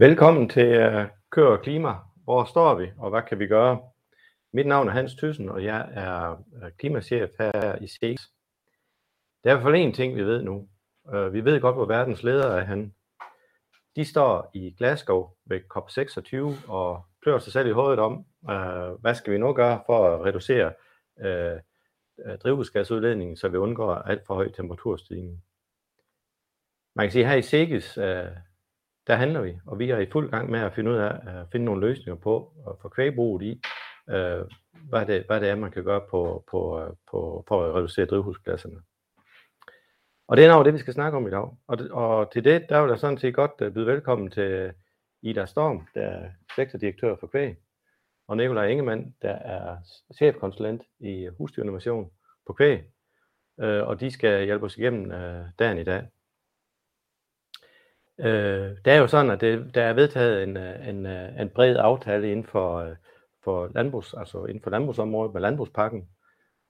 Velkommen til uh, Kør og Klima. Hvor står vi, og hvad kan vi gøre? Mit navn er Hans Thyssen, og jeg er øh, klimachef her i SEGS. Der er i hvert fald en ting, vi ved nu. Uh, vi ved godt, hvor verdens ledere er han. De står i Glasgow ved COP26 og klør sig selv i hovedet om, uh, hvad skal vi nu gøre for at reducere drivhusgasudledningen, så vi undgår alt for høj temperaturstigning. Man kan sige, at her i SEGES, der handler vi, og vi er i fuld gang med at finde ud af at finde nogle løsninger på at få kvægbruget i, øh, hvad det, hvad det er, man kan gøre på, på, øh, på, for at reducere drivhusgasserne. Og det er noget det, vi skal snakke om i dag. Og, og til det, der vil jeg sådan set godt byde velkommen til Ida Storm, der er sektordirektør for kvæg, og Nikolaj Ingemann, der er chefkonsulent i husdyrinnovation på kvæg, og de skal hjælpe os igennem dagen i dag. Øh, det er jo sådan, at det, der er vedtaget en, øh, en, øh, en bred aftale inden for, øh, for, landbrugs, altså inden for landbrugsområdet med landbrugspakken,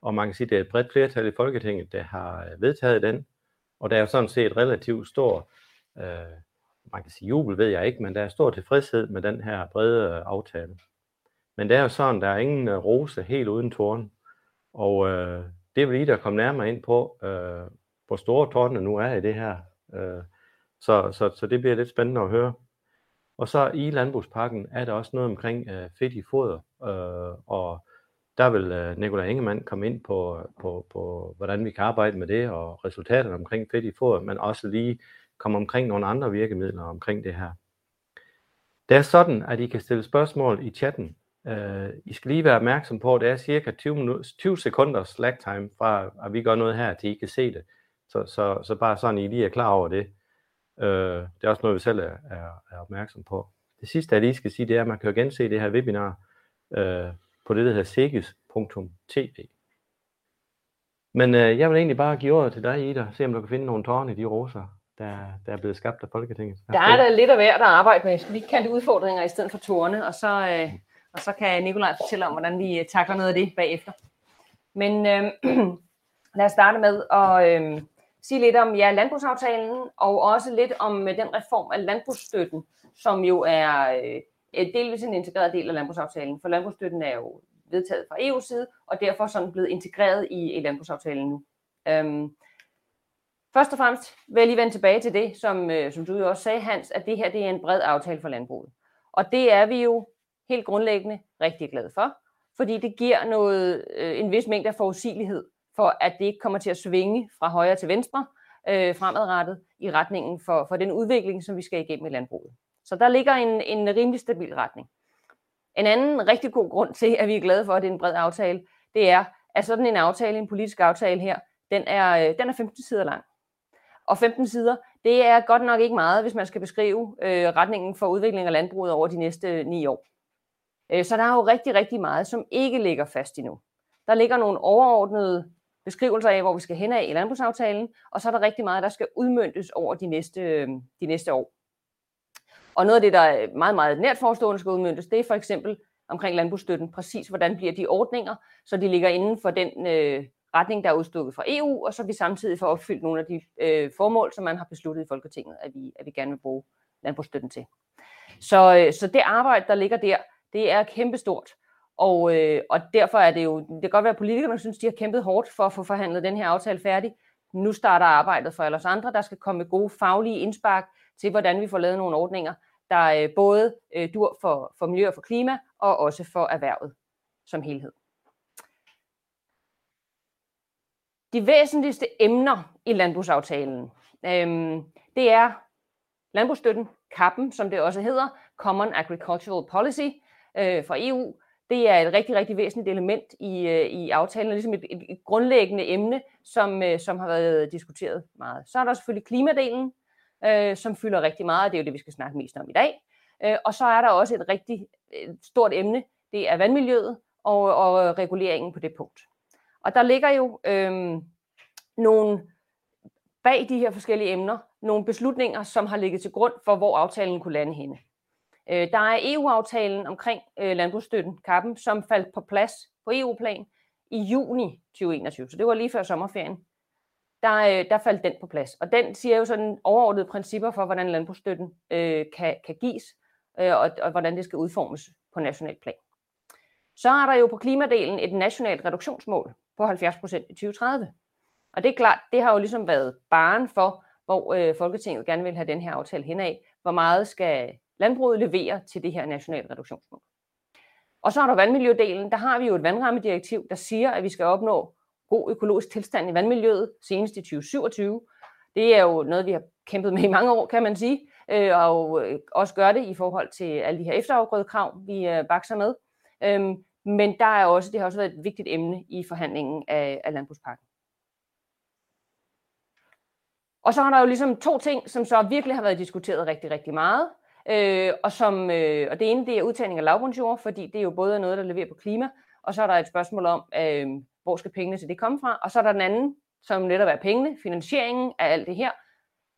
og man kan sige, at det er et bredt flertal i Folketinget, der har vedtaget den, og der er jo sådan set relativt stor, øh, man kan sige jubel ved jeg ikke, men der er stor tilfredshed med den her brede aftale. Men det er jo sådan, der er ingen rose helt uden tårn, og øh, det vil I der komme nærmere ind på, øh, hvor store tårnene nu er i det her. Øh, så, så, så det bliver lidt spændende at høre. Og så i landbrugspakken er der også noget omkring øh, fedt i foder, øh, og der vil øh, Nikolaj Ingemann komme ind på, på, på, hvordan vi kan arbejde med det, og resultaterne omkring fedt i foder, men også lige komme omkring nogle andre virkemidler omkring det her. Det er sådan, at I kan stille spørgsmål i chatten. Øh, I skal lige være opmærksom på, at det er cirka 20, minutter, 20 sekunder slack time fra, at vi gør noget her, til I kan se det. Så, så, så bare sådan, I lige er klar over det. Øh, det er også noget, vi selv er, er, er opmærksom på. Det sidste, jeg lige skal sige, det er, at man kan jo gense det her webinar øh, på det, der hedder segis.tv. Men øh, jeg vil egentlig bare give ordet til dig, Ida, se om du kan finde nogle tårne i de roser, der, der er blevet skabt af Folketinget. Der er der lidt af værd at arbejde med. Vi kan det udfordringer i stedet for tårne, og så, øh, og så kan Nikolaj fortælle om, hvordan vi takler noget af det bagefter. Men øh, lad os starte med at, øh, sige lidt om ja, landbrugsaftalen, og også lidt om øh, den reform af landbrugsstøtten, som jo er øh, delvis en integreret del af landbrugsaftalen. For landbrugsstøtten er jo vedtaget fra EU's side, og derfor sådan blevet integreret i, i landbrugsaftalen nu. Øhm, først og fremmest vil jeg lige vende tilbage til det, som, øh, som du jo også sagde, Hans, at det her det er en bred aftale for landbruget. Og det er vi jo helt grundlæggende rigtig glade for, fordi det giver noget, øh, en vis mængde af forudsigelighed for at det ikke kommer til at svinge fra højre til venstre øh, fremadrettet i retningen for, for den udvikling, som vi skal igennem i landbruget. Så der ligger en, en rimelig stabil retning. En anden rigtig god grund til, at vi er glade for, at det er en bred aftale, det er, at sådan en aftale, en politisk aftale her, den er, øh, den er 15 sider lang. Og 15 sider, det er godt nok ikke meget, hvis man skal beskrive øh, retningen for udvikling af landbruget over de næste øh, ni år. Øh, så der er jo rigtig, rigtig meget, som ikke ligger fast endnu. Der ligger nogle overordnede beskrivelser af, hvor vi skal hen af i landbrugsaftalen, og så er der rigtig meget, der skal udmyndtes over de næste, øh, de næste år. Og noget af det, der er meget, meget nært forestående skal udmyndtes, det er for eksempel omkring landbrugsstøtten, præcis hvordan bliver de ordninger, så de ligger inden for den øh, retning, der er udstukket fra EU, og så vi samtidig får opfyldt nogle af de øh, formål, som man har besluttet i Folketinget, at vi, at vi gerne vil bruge landbrugsstøtten til. Så, øh, så det arbejde, der ligger der, det er kæmpestort. Og, øh, og derfor er det jo, det kan godt være, at politikerne synes, de har kæmpet hårdt for at få forhandlet den her aftale færdig. Nu starter arbejdet for alle os andre, der skal komme med gode faglige indspark til, hvordan vi får lavet nogle ordninger, der øh, både øh, dur for, for miljø og for klima, og også for erhvervet som helhed. De væsentligste emner i landbrugsaftalen, øh, det er landbrugsstøtten, kappen, som det også hedder, Common Agricultural Policy øh, fra EU, det er et rigtig, rigtig væsentligt element i, øh, i aftalen, og ligesom et, et, et grundlæggende emne, som, øh, som har været diskuteret meget. Så er der selvfølgelig klimadelen, øh, som fylder rigtig meget, det er jo det, vi skal snakke mest om i dag. Øh, og så er der også et rigtig et stort emne, det er vandmiljøet og, og reguleringen på det punkt. Og der ligger jo øh, nogle bag de her forskellige emner, nogle beslutninger, som har ligget til grund for, hvor aftalen kunne lande henne. Øh, der er EU-aftalen omkring øh, landbrugsstøtten, kappen, som faldt på plads på EU-plan i juni 2021, så det var lige før sommerferien. der, øh, der faldt den på plads. Og den siger jo sådan overordnede principper for, hvordan landbrugsstøtten øh, kan, kan gives, øh, og, og hvordan det skal udformes på national plan. Så er der jo på klimadelen et nationalt reduktionsmål på 70% i 2030. Og det er klart, det har jo ligesom været baren for, hvor øh, Folketinget gerne vil have den her aftale hen af. Hvor meget skal landbruget leverer til det her nationale reduktionsmål? Og så er der vandmiljødelen. Der har vi jo et vandrammedirektiv, der siger, at vi skal opnå god økologisk tilstand i vandmiljøet senest i 2027. Det er jo noget, vi har kæmpet med i mange år, kan man sige, øh, og øh, også gør det i forhold til alle de her efterafgrødekrav, vi øh, bakser med. Øhm, men der er også, det har også været et vigtigt emne i forhandlingen af, af landbrugspakken. Og så har der jo ligesom to ting, som så virkelig har været diskuteret rigtig, rigtig meget. Øh, og, som, øh, og det ene, det er udtagning af lavbundsjord, fordi det er jo både noget, der leverer på klima, og så er der et spørgsmål om, øh, hvor skal pengene til det komme fra? Og så er der den anden, som netop er pengene, finansieringen af alt det her.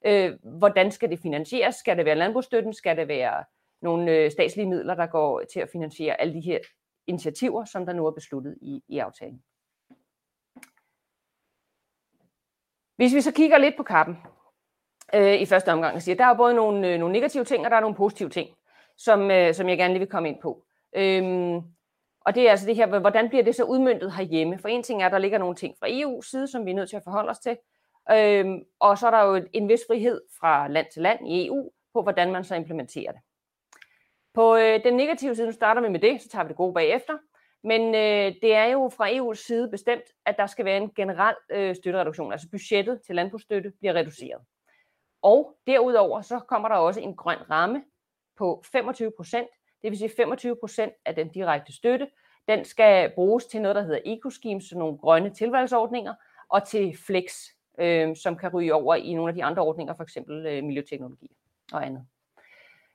Øh, hvordan skal det finansieres? Skal det være landbrugsstøtten? Skal det være nogle øh, statslige midler, der går til at finansiere alle de her initiativer, som der nu er besluttet i, i aftalen? Hvis vi så kigger lidt på kappen øh, i første omgang og siger, der er både nogle, øh, nogle negative ting, og der er nogle positive ting, som, øh, som jeg gerne lige vil komme ind på. Øhm, og det er altså det her, hvordan bliver det så udmyndtet herhjemme? For en ting er, at der ligger nogle ting fra EU's side, som vi er nødt til at forholde os til. Øhm, og så er der jo en vis frihed fra land til land i EU, på hvordan man så implementerer det. På øh, den negative side, nu starter vi med det, så tager vi det gode bagefter. Men øh, det er jo fra EU's side bestemt, at der skal være en generel øh, støttereduktion, altså budgettet til landbrugsstøtte bliver reduceret. Og derudover så kommer der også en grøn ramme på 25 procent, det vil sige 25 procent af den direkte støtte, den skal bruges til noget, der hedder ecoschemes, så nogle grønne tilvalgsordninger, og til flex, øh, som kan ryge over i nogle af de andre ordninger, for eksempel øh, miljøteknologi og andet.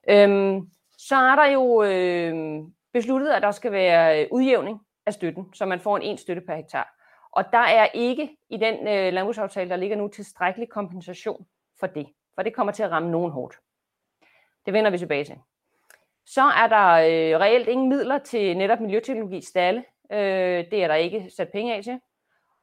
Øhm, så er der jo øh, besluttet, at der skal være øh, udjævning af støtten, så man får en en støtte per hektar. Og der er ikke i den øh, landbrugsaftale, der ligger nu, tilstrækkelig kompensation for det. For det kommer til at ramme nogen hårdt. Det vender vi tilbage til. Så er der øh, reelt ingen midler til netop miljøteknologi stalle. Øh, det er der ikke sat penge af til.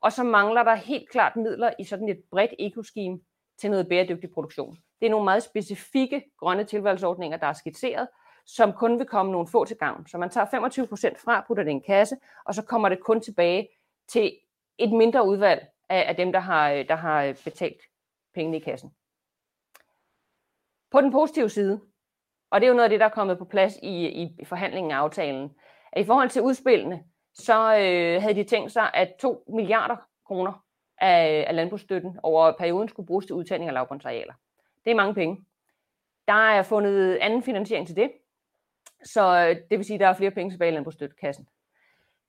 Og så mangler der helt klart midler i sådan et bredt ekoscheme til noget bæredygtig produktion. Det er nogle meget specifikke grønne tilvalgsordninger, der er skitseret, som kun vil komme nogle få til gavn. Så man tager 25 procent fra, putter det i en kasse, og så kommer det kun tilbage til et mindre udvalg af, af dem, der har, der har betalt pengene i kassen. På den positive side, og det er jo noget af det, der er kommet på plads i, i forhandlingen af aftalen, at i forhold til udspillene, så øh, havde de tænkt sig, at 2 milliarder kroner af, af landbrugsstøtten over perioden skulle bruges til udtagning af lavbundsarealer. Det er mange penge. Der er fundet anden finansiering til det, så øh, det vil sige, at der er flere penge tilbage i landbrugsstøttekassen.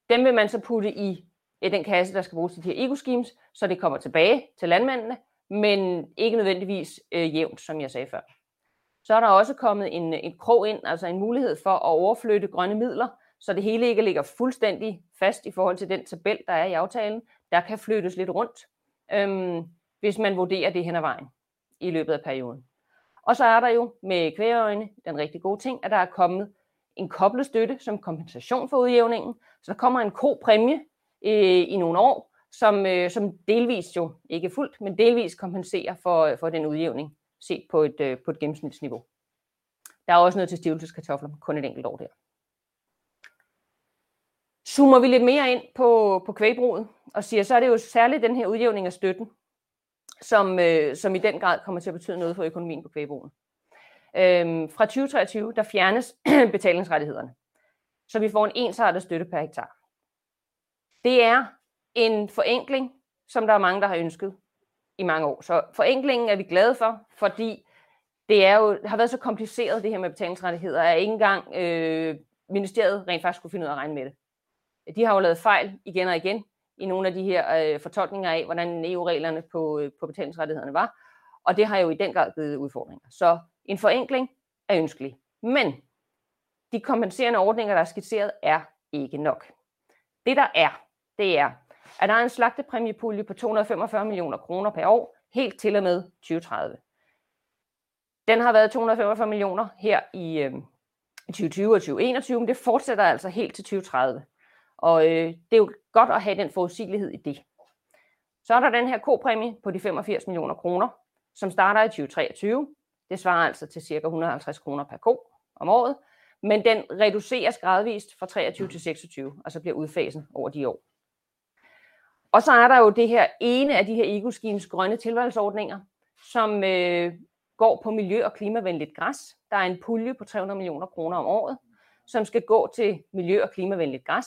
Dem vil man så putte i, i den kasse, der skal bruges til de her eco-schemes, så det kommer tilbage til landmændene, men ikke nødvendigvis øh, jævnt, som jeg sagde før. Så er der også kommet en, en krog ind, altså en mulighed for at overflytte grønne midler, så det hele ikke ligger fuldstændig fast i forhold til den tabel, der er i aftalen. Der kan flyttes lidt rundt, øhm, hvis man vurderer det hen ad vejen i løbet af perioden. Og så er der jo med kvægeøjne den rigtig gode ting, at der er kommet en koblet støtte som kompensation for udjævningen. Så der kommer en ko-præmie øh, i nogle år, som, øh, som delvis jo, ikke fuldt, men delvis kompenserer for, øh, for den udjævning, set på et, øh, på et gennemsnitsniveau. Der er også noget til stivelseskartofler, kun et enkelt år der. Zoomer vi lidt mere ind på, på kvægbruget og siger, så er det jo særligt den her udjævning af støtten, som, øh, som i den grad kommer til at betyde noget for økonomien på kvægbruget. Øhm, fra 2023, der fjernes betalingsrettighederne, så vi får en ensartet støtte per hektar. Det er en forenkling, som der er mange, der har ønsket i mange år. Så forenklingen er vi glade for, fordi det er jo, har været så kompliceret, det her med betalingsrettigheder, at ikke engang øh, ministeriet rent faktisk kunne finde ud af at regne med det. De har jo lavet fejl igen og igen i nogle af de her øh, fortolkninger af, hvordan EU-reglerne på, øh, på betalingsrettighederne var, og det har jo i den grad givet udfordringer. Så en forenkling er ønskelig. Men de kompenserende ordninger, der er skitseret, er ikke nok. Det der er, det er, at der er en slagtepræmiepulje på 245 millioner kroner per år, helt til og med 2030. Den har været 245 millioner her i øh, 2020 og 2021, men det fortsætter altså helt til 2030. Og øh, det er jo godt at have den forudsigelighed i det. Så er der den her kopræmie på de 85 millioner kroner, som starter i 2023. Det svarer altså til ca. 150 kroner per ko om året, men den reduceres gradvist fra 23 til 26, og så bliver udfasen over de år. Og så er der jo det her ene af de her EcoSchemes grønne tilvalgsordninger, som øh, går på miljø- og klimavenligt græs. Der er en pulje på 300 millioner kroner om året, som skal gå til miljø- og klimavenligt græs.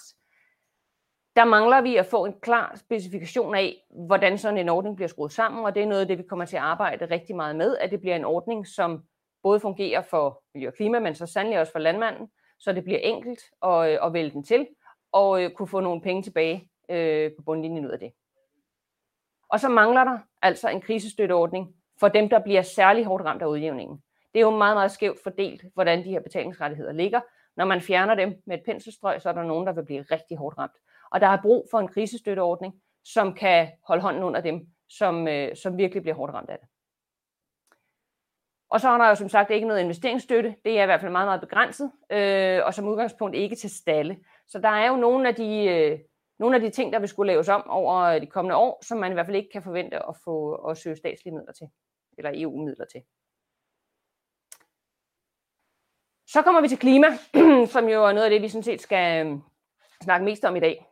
Der mangler vi at få en klar specifikation af, hvordan sådan en ordning bliver skruet sammen, og det er noget af det, vi kommer til at arbejde rigtig meget med, at det bliver en ordning, som både fungerer for miljø og klima, men så sandelig også for landmanden, så det bliver enkelt at, øh, at vælge den til, og øh, kunne få nogle penge tilbage øh, på bundlinjen ud af det. Og så mangler der altså en krisestøtteordning for dem, der bliver særlig hårdt ramt af udjævningen. Det er jo meget, meget skævt fordelt, hvordan de her betalingsrettigheder ligger. Når man fjerner dem med et penselstrøg, så er der nogen, der vil blive rigtig hårdt ramt. Og der er brug for en krisestøtteordning, som kan holde hånden under dem, som, øh, som virkelig bliver hårdt ramt af det. Og så er der jo som sagt ikke noget investeringsstøtte. Det er i hvert fald meget, meget begrænset, øh, og som udgangspunkt ikke til stalle. Så der er jo nogle af de, øh, nogle af de ting, der vil skulle laves om over de kommende år, som man i hvert fald ikke kan forvente at få at søge statslige midler til, eller EU-midler til. Så kommer vi til klima, som jo er noget af det, vi sådan set skal øhm, snakke mest om i dag.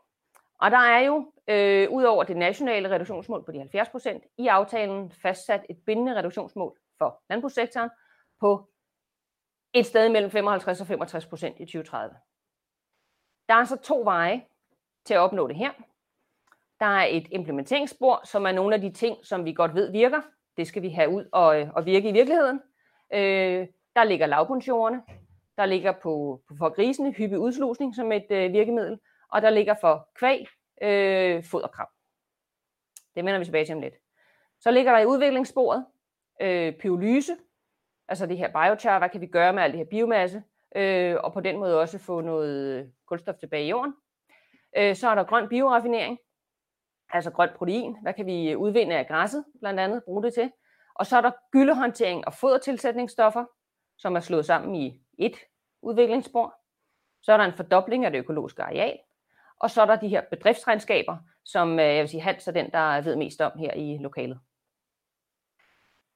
Og der er jo, øh, ud over det nationale reduktionsmål på de 70 procent, i aftalen fastsat et bindende reduktionsmål for landbrugssektoren på et sted mellem 55 og 65 procent i 2030. Der er altså to veje til at opnå det her. Der er et implementeringsspor, som er nogle af de ting, som vi godt ved virker. Det skal vi have ud og, øh, og virke i virkeligheden. Øh, der ligger lavbundsjordene, der ligger på, på for grisene hyppig udslusning som et øh, virkemiddel, og der ligger for kvæg øh, foderkrav. Det vender vi tilbage til om lidt. Så ligger der i udviklingssporet øh, pyrolyse, altså det her biochar, hvad kan vi gøre med alt det her biomasse, øh, og på den måde også få noget øh, kulstof tilbage i jorden. Øh, så er der grøn bioraffinering, altså grønt protein, hvad kan vi øh, udvinde af græsset blandt andet, bruge det til. Og så er der gyldehåndtering og fodertilsætningsstoffer, som er slået sammen i et udviklingsspor. Så er der en fordobling af det økologiske areal. Og så er der de her bedriftsregnskaber, som øh, jeg vil sige, Hans er den, der ved mest om her i lokalet.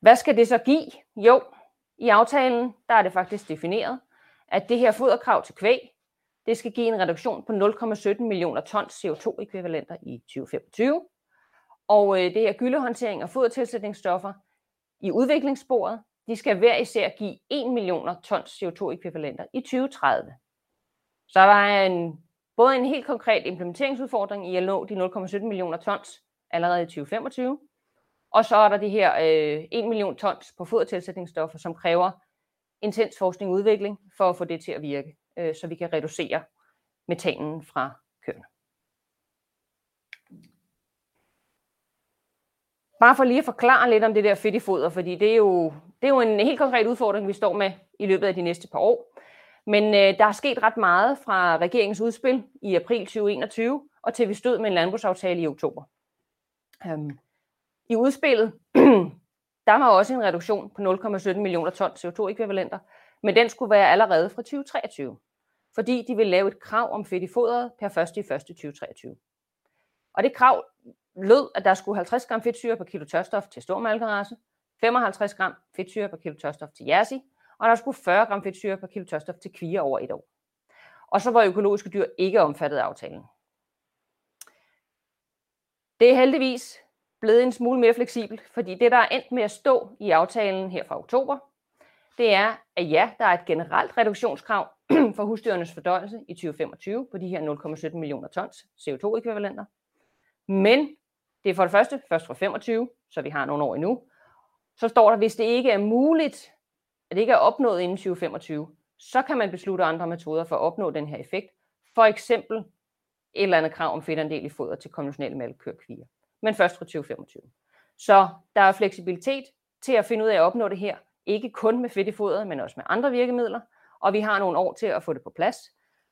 Hvad skal det så give? Jo, i aftalen der er det faktisk defineret, at det her foderkrav til kvæg, det skal give en reduktion på 0,17 millioner tons CO2-ekvivalenter i 2025. Og øh, det her gyldehåndtering og fodertilsætningsstoffer i udviklingssporet, de skal hver især give 1 millioner tons CO2-ekvivalenter i 2030. Så der er en, både en helt konkret implementeringsudfordring i at nå de 0,17 millioner tons allerede i 2025, og så er der de her øh, 1 million tons på fodertilsætningsstoffer, som kræver intens forskning og udvikling for at få det til at virke, øh, så vi kan reducere metanen fra køerne. Bare for lige at forklare lidt om det der fedt i foder, fordi det er, jo, det er jo en helt konkret udfordring, vi står med i løbet af de næste par år. Men øh, der er sket ret meget fra regeringens udspil i april 2021, og til vi stod med en landbrugsaftale i oktober. Øhm, I udspillet, der var også en reduktion på 0,17 millioner ton CO2-ekvivalenter, men den skulle være allerede fra 2023, fordi de vil lave et krav om fedt i fodret per 1. i 1. 2023. Og det krav lød, at der skulle 50 gram fedtsyre per kilo tørstof til stor malkerace, 55 gram fedtsyre per kilo tørstof til jersi, og der skulle 40 gram fedtsyre per kilo tørstof til kvier over et år. Og så var økologiske dyr ikke omfattet af aftalen. Det er heldigvis blevet en smule mere fleksibelt, fordi det, der er endt med at stå i aftalen her fra oktober, det er, at ja, der er et generelt reduktionskrav for husdyrenes fordøjelse i 2025 på de her 0,17 millioner tons CO2-ekvivalenter. Men det er for det første først fra 25, så vi har nogle år endnu. Så står der, hvis det ikke er muligt, at det ikke er opnået inden 2025, så kan man beslutte andre metoder for at opnå den her effekt. For eksempel et eller andet krav om fedtandel i foder til konventionelle malkekøer men først fra 2025. Så der er fleksibilitet til at finde ud af at opnå det her, ikke kun med fedt i fodret, men også med andre virkemidler, og vi har nogle år til at få det på plads.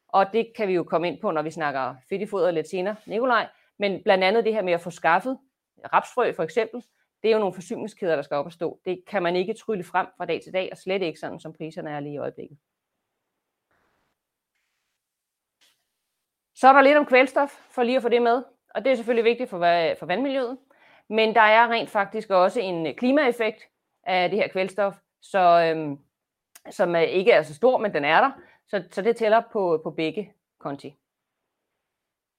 Og det kan vi jo komme ind på, når vi snakker fedt i lidt senere, Nikolaj, men blandt andet det her med at få skaffet rapsfrø for eksempel, det er jo nogle forsyningskæder, der skal op og stå. Det kan man ikke trylle frem fra dag til dag, og slet ikke sådan, som priserne er lige i øjeblikket. Så er der lidt om kvælstof, for lige at få det med og det er selvfølgelig vigtigt for, for vandmiljøet. Men der er rent faktisk også en klimaeffekt af det her kvælstof, så, øhm, som øh, ikke er så stor, men den er der. Så, så det tæller på, på begge konti.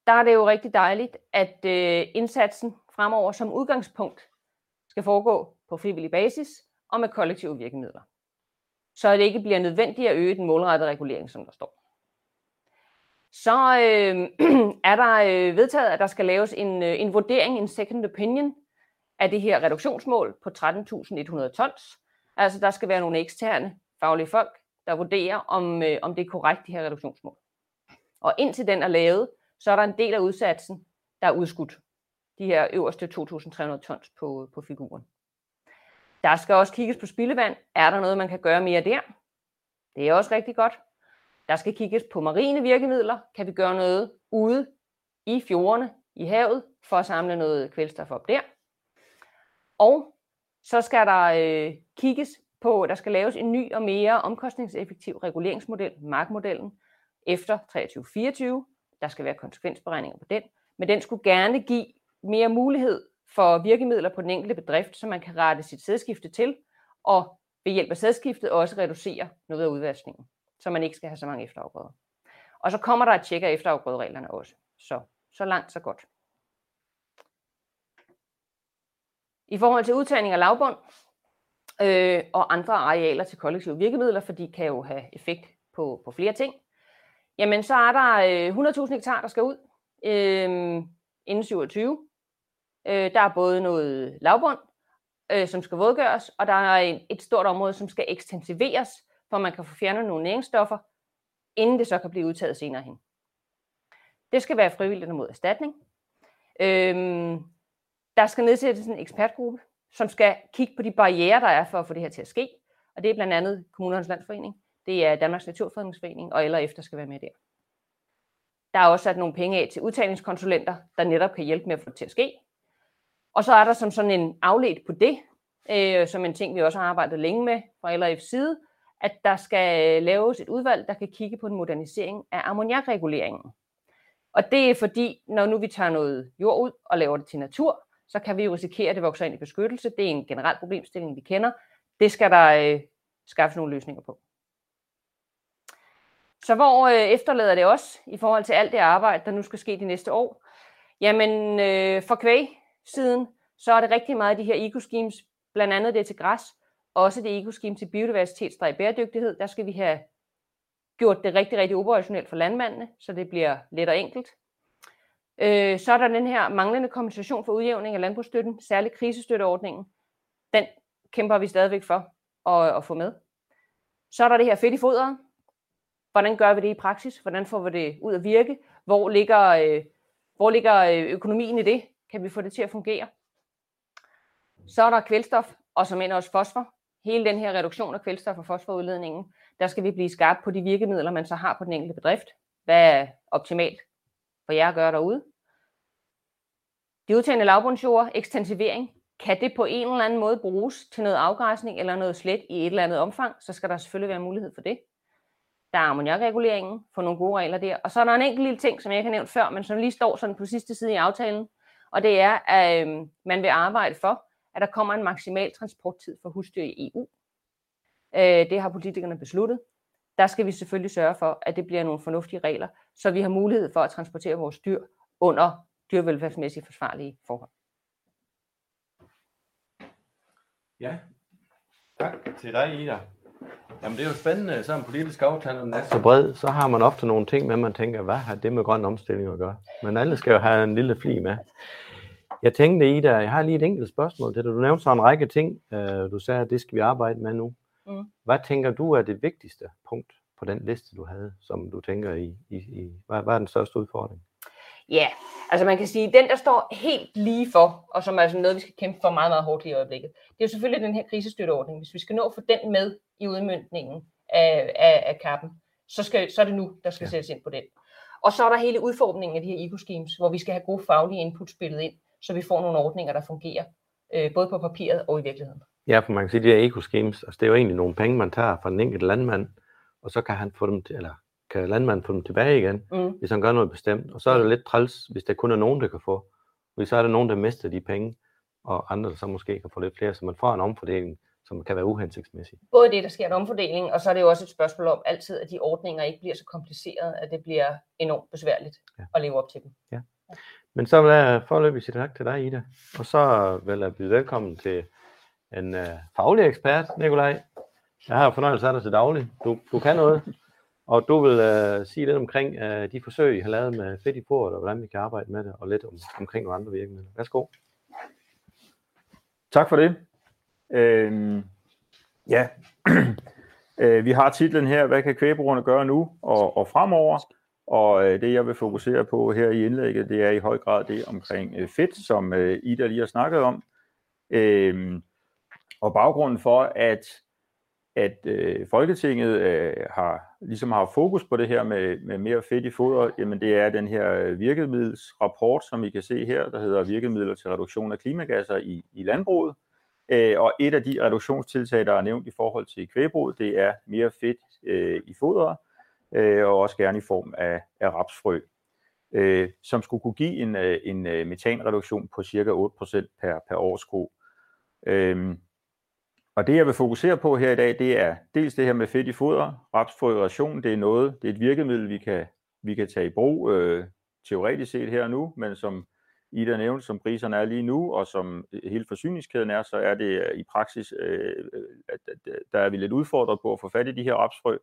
Der er det jo rigtig dejligt, at øh, indsatsen fremover som udgangspunkt skal foregå på frivillig basis og med kollektive virkemidler. Så det ikke bliver nødvendigt at øge den målrettede regulering, som der står. Så øh, er der øh, vedtaget, at der skal laves en, øh, en vurdering, en second opinion, af det her reduktionsmål på 13.100 tons. Altså der skal være nogle eksterne faglige folk, der vurderer, om, øh, om det er korrekt, de her reduktionsmål. Og indtil den er lavet, så er der en del af udsatsen, der er udskudt. De her øverste 2.300 tons på, på figuren. Der skal også kigges på spildevand. Er der noget, man kan gøre mere der? Det er også rigtig godt. Der skal kigges på marine virkemidler. Kan vi gøre noget ude i fjordene, i havet, for at samle noget kvælstof op der? Og så skal der øh, kigges på, der skal laves en ny og mere omkostningseffektiv reguleringsmodel, markmodellen, efter 23-24. Der skal være konsekvensberegninger på den, men den skulle gerne give mere mulighed for virkemidler på den enkelte bedrift, så man kan rette sit sædskifte til, og ved hjælp af sædskiftet også reducere noget af udvaskningen, så man ikke skal have så mange efterafgrøder. Og så kommer der et tjek af efterafgrødereglerne også. Så, så langt, så godt. I forhold til udtagning af lavbund øh, og andre arealer til kollektive virkemidler, for de kan jo have effekt på, på flere ting, jamen så er der øh, 100.000 hektar, der skal ud øh, inden 27. Øh, der er både noget lavbund, øh, som skal vådgøres, og der er en, et stort område, som skal ekstensiveres, for man kan få fjernet nogle næringsstoffer, inden det så kan blive udtaget senere hen. Det skal være frivilligt mod erstatning. Øhm, der skal nedsættes en ekspertgruppe, som skal kigge på de barriere, der er for at få det her til at ske. Og det er blandt andet Kommunernes Landsforening, det er Danmarks Naturfredningsforening, og eller efter skal være med der. Der er også sat nogle penge af til udtagningskonsulenter, der netop kan hjælpe med at få det til at ske. Og så er der som sådan en afledt på det, øh, som en ting, vi også har arbejdet længe med fra LRF's side, at der skal laves et udvalg, der kan kigge på en modernisering af ammoniakreguleringen. Og det er fordi, når nu vi tager noget jord ud og laver det til natur, så kan vi jo risikere, at det vokser ind i beskyttelse. Det er en generel problemstilling, vi kender. Det skal der øh, skaffes nogle løsninger på. Så hvor øh, efterlader det os i forhold til alt det arbejde, der nu skal ske de næste år? Jamen øh, for kvæg-siden, så er det rigtig meget af de her ecoschemes, blandt andet det til græs, også det ecoscheme til biodiversitet og bæredygtighed. Der skal vi have gjort det rigtig, rigtig operationelt for landmændene, så det bliver let og enkelt. Øh, så er der den her manglende kompensation for udjævning af landbrugsstøtten, særligt krisestøtteordningen. Den kæmper vi stadigvæk for at, at få med. Så er der det her fedt i fodret. Hvordan gør vi det i praksis? Hvordan får vi det ud at virke? Hvor ligger, øh, hvor ligger øh, økonomien i det? Kan vi få det til at fungere? Så er der kvælstof, og som end også fosfor. Hele den her reduktion af kvælstof og fosforudledningen, der skal vi blive skarpe på de virkemidler, man så har på den enkelte bedrift. Hvad er optimalt for jer at gøre derude. De udtagende lavbundsjord, ekstensivering, kan det på en eller anden måde bruges til noget afgræsning eller noget slet i et eller andet omfang, så skal der selvfølgelig være mulighed for det. Der er ammoniakreguleringen, få nogle gode regler der. Og så er der en enkelt lille ting, som jeg ikke har nævnt før, men som lige står sådan på sidste side i aftalen, og det er, at øh, man vil arbejde for, at der kommer en maksimal transporttid for husdyr i EU. Øh, det har politikerne besluttet der skal vi selvfølgelig sørge for, at det bliver nogle fornuftige regler, så vi har mulighed for at transportere vores dyr under dyrevelfærdsmæssigt forsvarlige forhold. Ja, tak til dig, Ida. Jamen det er jo spændende, så en politisk aftale, den er så bred, så har man ofte nogle ting med, man tænker, hvad har det med grøn omstilling at gøre? Men alle skal jo have en lille fli med. Jeg tænkte, Ida, jeg har lige et enkelt spørgsmål til dig. Du nævnte så en række ting. Øh, du sagde, at det skal vi arbejde med nu. Mm. Hvad tænker du er det vigtigste punkt på den liste, du havde, som du tænker i, i, i hvad, hvad er den største udfordring? Ja, altså man kan sige, den der står helt lige for, og som er altså noget, vi skal kæmpe for meget, meget hårdt i øjeblikket, det er jo selvfølgelig den her krisestøtteordning. Hvis vi skal nå at få den med i udmyndningen af, af, af kappen, så, skal, så er det nu, der skal ja. sættes ind på den. Og så er der hele udformningen af de her ecoschemes, hvor vi skal have gode faglige input spillet ind, så vi får nogle ordninger, der fungerer, øh, både på papiret og i virkeligheden. Ja, for man kan sige, at de her ecoschemes, altså det er jo egentlig nogle penge, man tager fra den enkelte landmand, og så kan han få dem til, eller kan landmanden få dem tilbage igen, mm. hvis han gør noget bestemt. Og så er det lidt træls, hvis der kun er nogen, der kan få. Hvis så er der nogen, der mister de penge. og andre, der så måske kan få lidt flere, så man får en omfordeling, som kan være uhensigtsmæssig. Både det, der sker en omfordeling, og så er det jo også et spørgsmål om altid, at de ordninger ikke bliver så komplicerede, at det bliver enormt besværligt ja. at leve op til dem. Ja. Men så vil jeg forløbig sige tak til dig, Ida. Og så vil jeg byde velkommen til en øh, faglig ekspert, Nikolaj. Jeg har fornøjelse af dig til daglig. Du, du kan noget. Og du vil øh, sige lidt omkring øh, de forsøg, I har lavet med fedt i port, og hvordan vi kan arbejde med det, og lidt om, omkring nogle andre virkemidler. Værsgo. Tak for det. Øhm, ja, øh, vi har titlen her, hvad kan kvægbrugerne gøre nu og, og fremover? Og øh, det jeg vil fokusere på her i indlægget, det er i høj grad det omkring øh, fedt, som øh, Ida lige har snakket om. Øhm, og baggrunden for, at at øh, Folketinget øh, har ligesom har fokus på det her med, med mere fedt i foder, jamen det er den her øh, virkemiddelsrapport, som I kan se her, der hedder virkemidler til reduktion af klimagasser i, i landbruget. Øh, og et af de reduktionstiltag, der er nævnt i forhold til kvægbruget, det er mere fedt øh, i fodret, øh, og også gerne i form af, af rapsfrø, øh, som skulle kunne give en, øh, en øh, metanreduktion på cirka 8% per, per årsko. Øh, og det jeg vil fokusere på her i dag, det er dels det her med fedt i foder, rapsfrøration, det er noget, det er et virkemiddel, vi kan, vi kan tage i brug øh, teoretisk set her og nu, men som Ida nævnte, som priserne er lige nu, og som øh, hele forsyningskæden er, så er det øh, i praksis, øh, øh at, at der er vi lidt udfordret på at få fat i de her rapsfrø.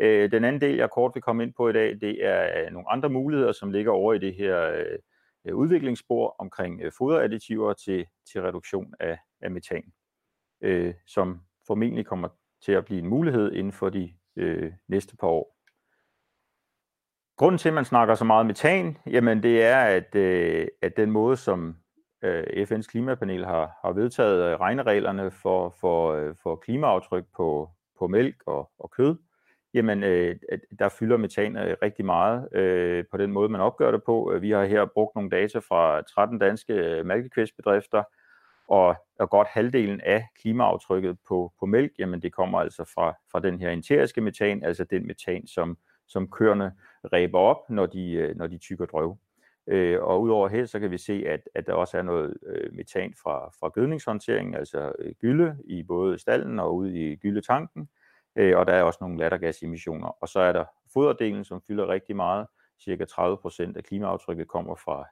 Øh, den anden del, jeg kort vil komme ind på i dag, det er nogle andre muligheder, som ligger over i det her øh, udviklingsspor omkring øh, foderadditiver til, til reduktion af, af metan øh, som formentlig kommer til at blive en mulighed inden for de øh, næste par år. Grunden til, at man snakker så meget metan, jamen det er, at, øh, at den måde, som øh, FN's klimapanel har, har vedtaget øh, regnereglerne for, for, øh, for klimaaftryk på, på mælk og, og kød, jamen øh, der fylder metan øh, rigtig meget øh, på den måde, man opgør det på. Vi har her brugt nogle data fra 13 danske øh, mælkekvæstbedrifter, og, og godt halvdelen af klimaaftrykket på, på mælk, jamen det kommer altså fra, fra den her enteriske metan, altså den metan, som, som køerne ræber op, når de, øh, når de tykker drøv. Øh, og udover her, så kan vi se, at, at der også er noget øh, metan fra, fra gødningshåndteringen, altså øh, gylde i både stallen og ude i gyldetanken, øh, og der er også nogle lattergasemissioner. Og så er der foderdelen, som fylder rigtig meget. Cirka 30% af klimaaftrykket kommer fra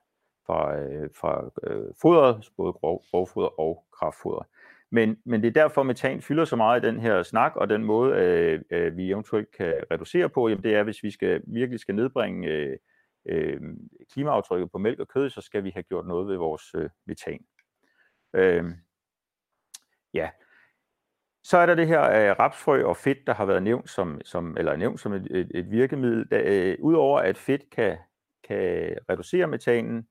fra, øh, fra øh, fodret, både grov, grovfoder og kraftfoder. Men, men det er derfor, metan fylder så meget i den her snak, og den måde, øh, øh, vi eventuelt kan reducere på, jamen det er, hvis vi skal virkelig skal nedbringe øh, øh, klimaaftrykket på mælk og kød, så skal vi have gjort noget ved vores øh, metan. Øh, ja. Så er der det her øh, rapsfrø og fedt, der har været nævnt som, som eller nævnt som et, et, et virkemiddel. Da, øh, Udover at fedt kan, kan reducere metanen,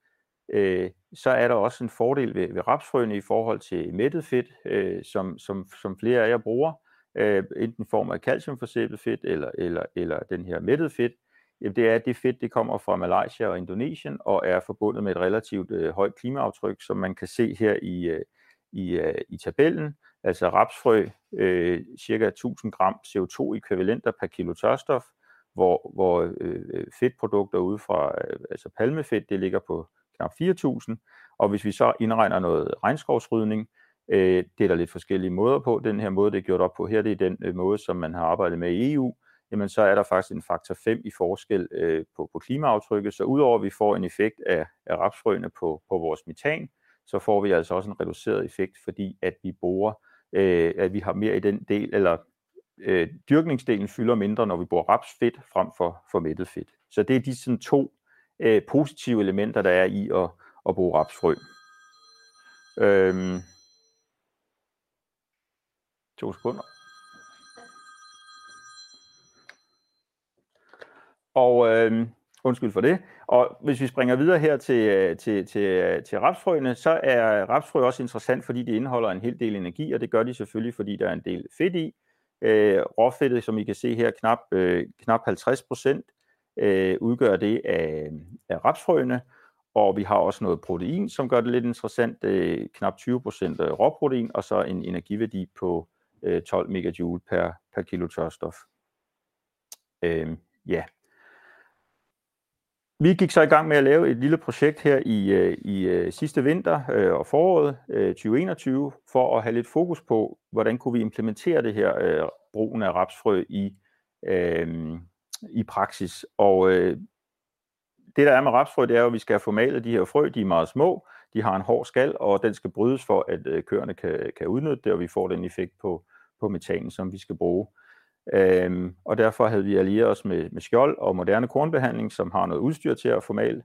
øh, så er der også en fordel ved, ved rapsfrøene i forhold til mættet fedt, øh, som, som, som flere af jer bruger, øh, enten i form af calciumforsæbet fedt eller, eller, eller den her mættet fedt. Jamen det er, at det fedt det kommer fra Malaysia og Indonesien og er forbundet med et relativt øh, højt klimaaftryk, som man kan se her i, øh, i, øh, i tabellen. Altså rapsfrø, øh, cirka 1000 gram CO2-ekvivalenter per kilo tørstof, hvor, hvor øh, øh, fedtprodukter ude fra øh, altså palmefedt, det ligger på knap 4.000, og hvis vi så indregner noget regnskovsrydning, øh, det er der lidt forskellige måder på. Den her måde, det er gjort op på her, det er den øh, måde, som man har arbejdet med i EU, jamen så er der faktisk en faktor 5 i forskel øh, på, på klimaaftrykket, så udover at vi får en effekt af, af rapsfrøene på, på vores metan, så får vi altså også en reduceret effekt, fordi at vi bruger, øh, at vi har mere i den del, eller øh, dyrkningsdelen fylder mindre, når vi bruger rapsfedt frem for, for mættet fedt. Så det er de sådan to øh, positive elementer, der er i at, at bruge rapsfrø. Øhm, to sekunder. Og øh, undskyld for det. Og hvis vi springer videre her til, øh, til, til, øh, til rapsfrøene, så er rapsfrø også interessant, fordi det indeholder en hel del energi, og det gør de selvfølgelig, fordi der er en del fedt i. Øh, råfedtet, som I kan se her, knap, øh, knap 50 procent, øh, udgør det af, af rapsfrøene, og vi har også noget protein, som gør det lidt interessant, øh, knap 20% råprotein, og så en energiværdi på øh, 12 megajoule per, per kilo tørstof. Øh, ja. vi gik så i gang med at lave et lille projekt her i, øh, i øh, sidste vinter øh, og foråret øh, 2021 for at have lidt fokus på, hvordan kunne vi implementere det her brugen af rapsfrø i, øh, i praksis. Og øh, det der er med rapsfrø, det er jo, at vi skal have formalet de her frø, de er meget små, de har en hård skal, og den skal brydes for, at øh, køerne kan, kan udnytte det, og vi får den effekt på, på metanen, som vi skal bruge. Øhm, og derfor havde vi allieret os med, med skjold og moderne kornbehandling, som har noget udstyr til at formale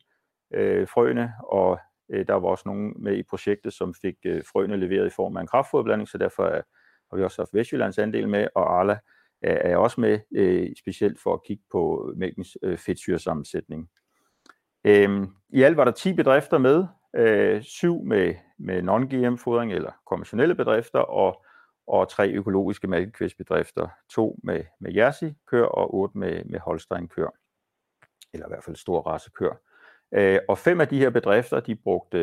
øh, frøene, og øh, der var også nogen med i projektet, som fik øh, frøene leveret i form af en kraftfoderblanding, så derfor øh, har vi også haft Vestjyllands andel med, og Arla er, også med, øh, specielt for at kigge på mælkens øh, fedtsyresammensætning. Øhm, I alt var der 10 bedrifter med, øh, syv med, med non-GM-fodring eller konventionelle bedrifter, og og tre økologiske malkekvæstbedrifter, to med, med Jersey-kør og otte med, med Holstein-kør, eller i hvert fald stor rasekør. Øh, og fem af de her bedrifter, de brugte,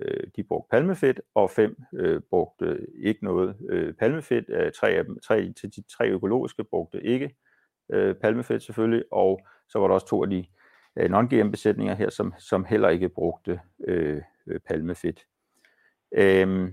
øh, de brugte palmefedt, og fem øh, brugte ikke noget øh, palmefedt. Øh, tre, af dem, tre, til de tre økologiske brugte ikke øh, palmefedt selvfølgelig, og så var der også to af de øh, non-GM-besætninger her, som, som heller ikke brugte øh, øh palmefedt. Øh,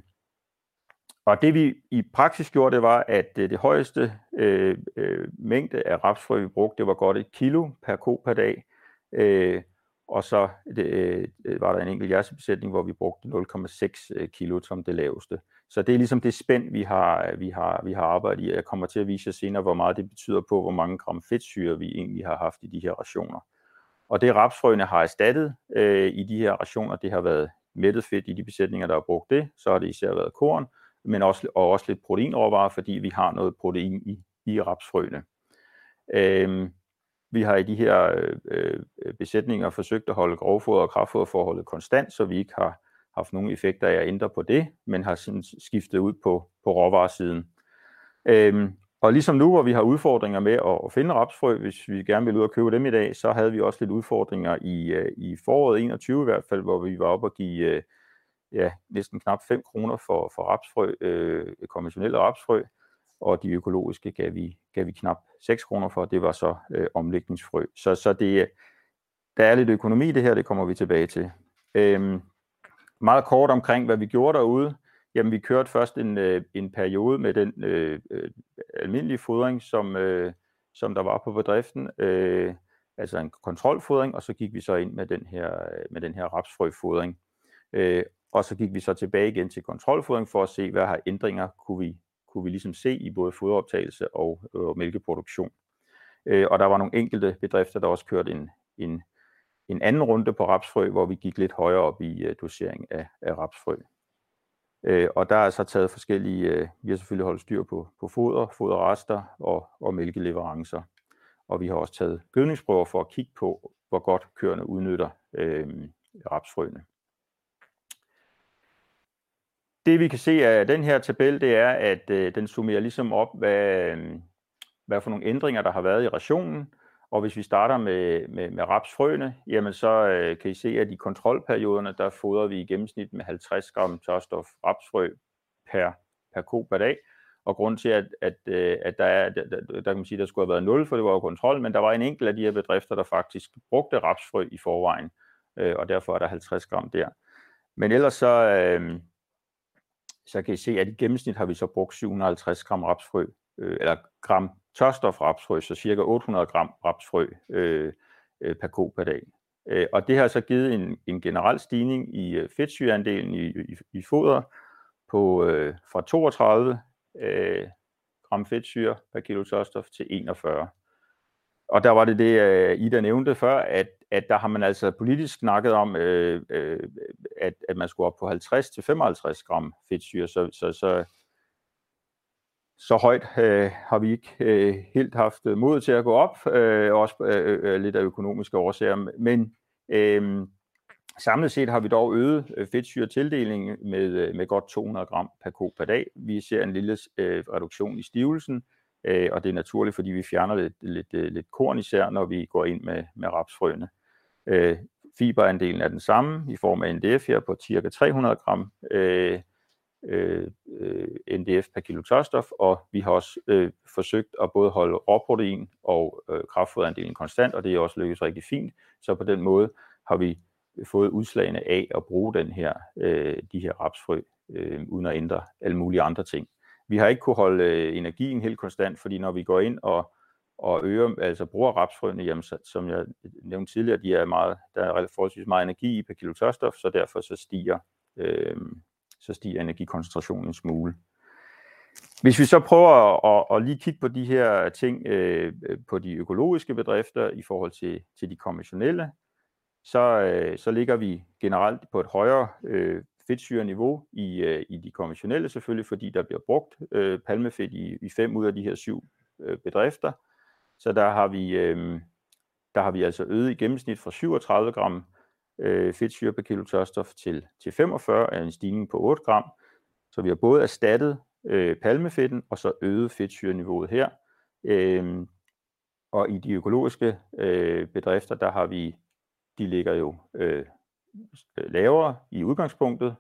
og det vi i praksis gjorde, det var, at øh, det højeste øh, øh, mængde af rapsfrø, vi brugte, det var godt et kilo per ko per dag. Øh, og så det, øh, øh, var der en enkelt jersebesætning, hvor vi brugte 0,6 kg øh, kilo som det laveste. Så det er ligesom det spænd, vi har, øh, vi har, vi har arbejdet i. Jeg kommer til at vise jer senere, hvor meget det betyder på, hvor mange gram fedtsyre vi egentlig har haft i de her rationer. Og det rapsfrøene har erstattet øh, i de her rationer, det har været mættet fedt i de besætninger, der har brugt det. Så har det især været korn, men også, og også lidt proteinråvarer, fordi vi har noget protein i, i rapsfrøene. Øhm, vi har i de her øh, øh, besætninger forsøgt at holde grovfoder og kraftfoderforholdet konstant, så vi ikke har haft nogen effekter af at ændre på det, men har sådan skiftet ud på, på råvaresiden. Øhm, og ligesom nu, hvor vi har udfordringer med at, at finde rapsfrø, hvis vi gerne vil ud og købe dem i dag, så havde vi også lidt udfordringer i, øh, i foråret 21 i hvert fald, hvor vi var oppe og give øh, ja, næsten knap 5 kroner for, for rapsfrø, øh, konventionelle rapsfrø, og de økologiske gav vi, gav vi knap 6 kroner for, det var så øh, omlægningsfrø. Så, så det, der er lidt økonomi i det her, det kommer vi tilbage til. Øhm, meget kort omkring, hvad vi gjorde derude. Jamen, vi kørte først en, øh, en periode med den øh, øh, almindelige fodring, som, øh, som der var på bedriften, øh, altså en kontrolfodring, og så gik vi så ind med den her, øh, med den her rapsfrøfodring. Øh, og så gik vi så tilbage igen til kontrolfodring for at se, hvad har ændringer kunne vi, kunne vi ligesom se i både foderoptagelse og, og mælkeproduktion. Øh, og der var nogle enkelte bedrifter, der også kørte en, en, en anden runde på rapsfrø, hvor vi gik lidt højere op i øh, dosering af, af rapsfrø. Øh, og der er så taget forskellige, øh, vi har selvfølgelig holdt styr på, på foder, foderrester og, og mælkeleverancer. Og vi har også taget gødningsprøver for at kigge på, hvor godt køerne udnytter øh, rapsfrøene det vi kan se af den her tabel, det er, at øh, den summerer ligesom op, hvad, øh, hvad for nogle ændringer, der har været i rationen. Og hvis vi starter med, med, med rapsfrøene, jamen så øh, kan I se, at i kontrolperioderne, der fodrer vi i gennemsnit med 50 gram tørstof rapsfrø per, per ko per dag. Og grund til, at, at, øh, at der, er, der, der, kan man sige, der skulle have været 0, for det var jo kontrol, men der var en enkelt af de her bedrifter, der faktisk brugte rapsfrø i forvejen, øh, og derfor er der 50 gram der. Men ellers så, øh, så kan I se, at i gennemsnit har vi så brugt 750 gram rapsfrø, øh, eller gram tørstof rapsfrø, så cirka 800 gram rapsfrø øh, øh, per ko per dag. Øh, og det har så givet en, en generel stigning i øh, fedtsyreandelen i, i, i foder på øh, fra 32 øh, gram fedtsyre per kilo tørstof til 41. Og der var det det, uh, Ida nævnte før, at, at der har man altså politisk snakket om, øh, øh, at, at man skulle op på 50-55 gram fedtsyre, så, så, så, så højt øh, har vi ikke øh, helt haft mod til at gå op, øh, også øh, øh, øh lidt af økonomiske årsager, men øh, samlet set har vi dog øget fedtsyretildelingen med, med godt 200 gram per ko per dag. Vi ser en lille øh, reduktion i stivelsen, øh, og det er naturligt, fordi vi fjerner lidt, lidt, øh, lidt korn især, når vi går ind med, med rapsfrøene. Øh, fiberandelen er den samme i form af NDF her på ca. 300 gram, øh, øh, øh NDF per kilo tørstof, og vi har også øh, forsøgt at både holde råprotein og øh, kraftfoderandelen konstant, og det er også lykkedes rigtig fint. Så på den måde har vi fået udslagene af at bruge den her, øh, de her rapsfrø, øh, uden at ændre alle mulige andre ting. Vi har ikke kunne holde øh, energien helt konstant, fordi når vi går ind og, og øger, altså bruger rapsfrøene, jamen, så, som jeg nævnte tidligere, de er meget, der er forholdsvis meget energi i per kilo tørstof, så derfor så stiger, øh, så stiger energikoncentrationen en smule. Hvis vi så prøver at, at, at lige kigge på de her ting øh, på de økologiske bedrifter i forhold til, til de konventionelle, så, øh, så ligger vi generelt på et højere øh, fedtsyreniveau i, øh, i de konventionelle selvfølgelig, fordi der bliver brugt øh, palmefedt i, i fem ud af de her syv øh, bedrifter. Så der har vi, øh, der har vi altså øget i gennemsnit fra 37 gram øh, fedtsyre per kilo tørstof til, til 45, er en stigning på 8 gram. Så vi har både erstattet øh, palmefedten og så øget fedtsyreniveauet her. Øh, og i de økologiske øh, bedrifter, der har vi, de ligger jo øh, Øh, lavere i udgangspunktet,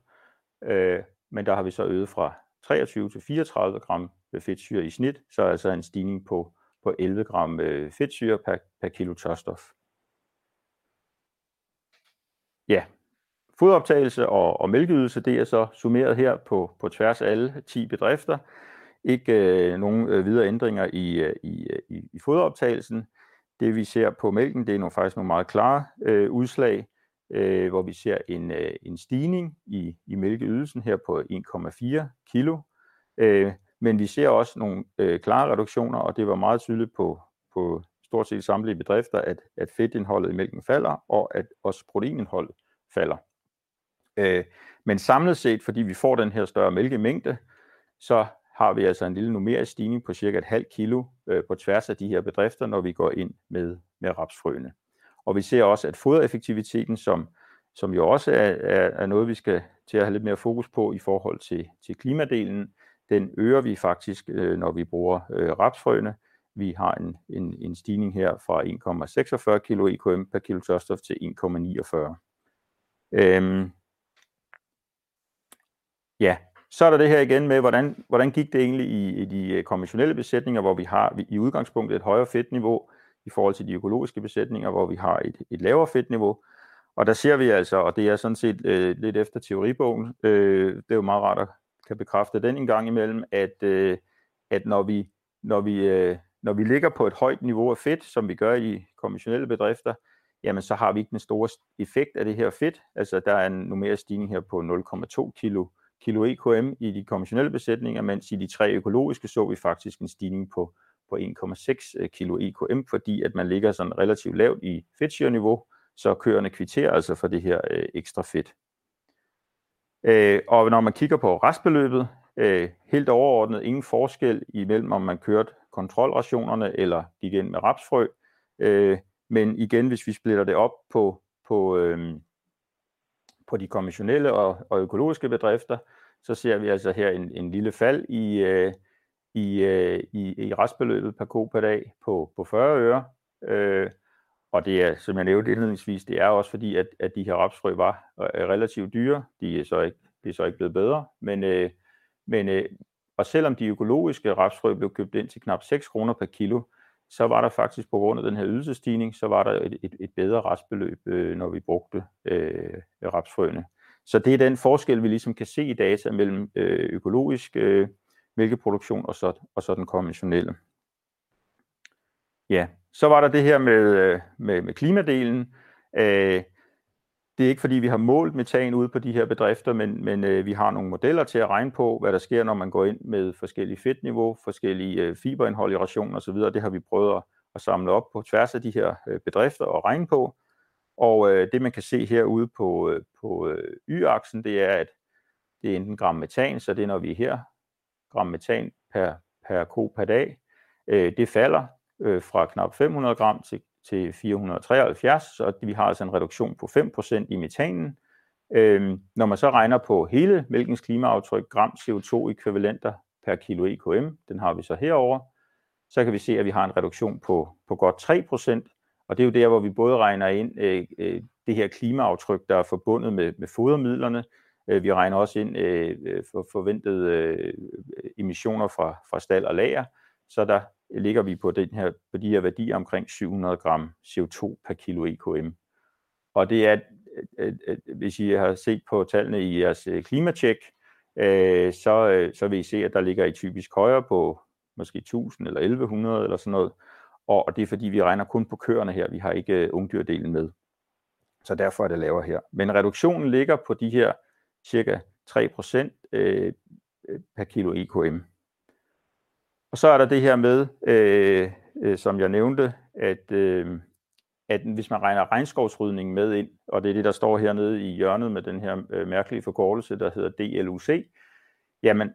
øh, men der har vi så øget fra 23 til 34 gram fedtsyre i snit, så altså en stigning på, på 11 gram øh, fedtsyre per, per kilo tørstof. Ja, foderoptagelse og, og mælkeydelse, det er så summeret her på, på tværs af alle 10 bedrifter. Ikke øh, nogen øh, videre ændringer i, øh, øh, i, i, i foderoptagelsen. Det vi ser på mælken, det er nogle, faktisk nogle meget klare øh, udslag øh, hvor vi ser en, øh, en stigning i, i mælkeydelsen her på 1,4 kilo. Øh, men vi ser også nogle øh, klare reduktioner, og det var meget tydeligt på, på stort set samtlige bedrifter, at, at fedtindholdet i mælken falder, og at også proteinindholdet falder. Øh, men samlet set, fordi vi får den her større mælkemængde, så har vi altså en lille numerisk stigning på cirka et halvt kilo øh, på tværs af de her bedrifter, når vi går ind med, med rapsfrøene. Og vi ser også, at fodereffektiviteten, som, som jo også er, er, er noget, vi skal til at have lidt mere fokus på i forhold til, til klimadelen, den øger vi faktisk, øh, når vi bruger øh, rapsfrøene. Vi har en, en, en stigning her fra 1,46 kg EKM per kilo tørstof til 1,49. Øhm, ja, så er der det her igen med, hvordan, hvordan gik det egentlig i, i de konventionelle besætninger, hvor vi har i udgangspunktet et højere fedtniveau, i forhold til de økologiske besætninger, hvor vi har et, et lavere fedtniveau. Og der ser vi altså, og det er sådan set øh, lidt efter teoribogen, øh, det er jo meget rart at kan bekræfte den en gang imellem, at, øh, at når vi, når vi, øh, når vi ligger på et højt niveau af fedt, som vi gør i konventionelle bedrifter, jamen så har vi ikke den store effekt af det her fedt. Altså der er en numerisk stigning her på 0,2 kilo, kilo EKM i de konventionelle besætninger, mens i de tre økologiske så vi faktisk en stigning på på 1,6 øh, kilo EKM, fordi at man ligger sådan relativt lavt i fedtsyre-niveau, så køerne kvitterer altså for det her øh, ekstra fedt. Øh, og når man kigger på restbeløbet, øh, helt overordnet ingen forskel imellem om man kørte kontrolrationerne eller gik ind med rapsfrø, øh, men igen, hvis vi splitter det op på, på, øh, på de konventionelle og, og økologiske bedrifter, så ser vi altså her en, en lille fald i, øh, i, øh, i, i restbeløbet per ko per dag på, på 40 øre. Øh, og det er, som jeg nævnte indledningsvis, det er også fordi, at, at de her rapsfrø var øh, relativt dyre. De er så ikke, de er så ikke blevet bedre. Men, øh, men øh, og selvom de økologiske rapsfrø blev købt ind til knap 6 kroner per kilo, så var der faktisk på grund af den her ydelsestigning, så var der et, et, et bedre restbeløb, øh, når vi brugte øh, rapsfrøene. Så det er den forskel, vi ligesom kan se i data mellem øh, økologisk øh, mælkeproduktion og så, og så den konventionelle. Ja, så var der det her med, øh, med, med klimadelen. Øh, det er ikke fordi, vi har målt metan ude på de her bedrifter, men, men øh, vi har nogle modeller til at regne på, hvad der sker, når man går ind med forskellige fedtniveau, forskellige øh, fiberindhold i rationen osv. Det har vi prøvet at, at samle op på tværs af de her øh, bedrifter og regne på. Og øh, det man kan se herude på, på øh, y-aksen, det er, at det er enten gram metan, så det er når vi er her gram metan per, per ko per dag. Øh, det falder øh, fra knap 500 gram til, til 473, så vi har altså en reduktion på 5% i metanen. Øh, når man så regner på hele mælkens klimaaftryk, gram CO2-ekvivalenter per kilo EKM, den har vi så herover, så kan vi se, at vi har en reduktion på, på godt 3%, og det er jo der, hvor vi både regner ind øh, øh, det her klimaaftryk, der er forbundet med, med fodermidlerne, Øh, vi regner også ind øh, øh, for forventede emissioner fra, fra stald og lager, så der ligger vi på, den her, på de her værdier omkring 700 gram CO2 per kilo EKM. Og det er, hvis I har set på tallene i jeres klimatjek, så, så vil I se, at der ligger I typisk højere på måske 1000 eller 1100 eller sådan noget. Og det er fordi, vi regner kun på køerne her. Vi har ikke ungdyrdelen med. Så derfor er det lavere her. Men reduktionen ligger på de her cirka 3% øh, øh, per kilo EKM. Og så er der det her med, øh, øh, som jeg nævnte, at, øh, at hvis man regner regnskovsrydning med ind, og det er det, der står hernede i hjørnet med den her øh, mærkelige forkortelse, der hedder DLUC, jamen,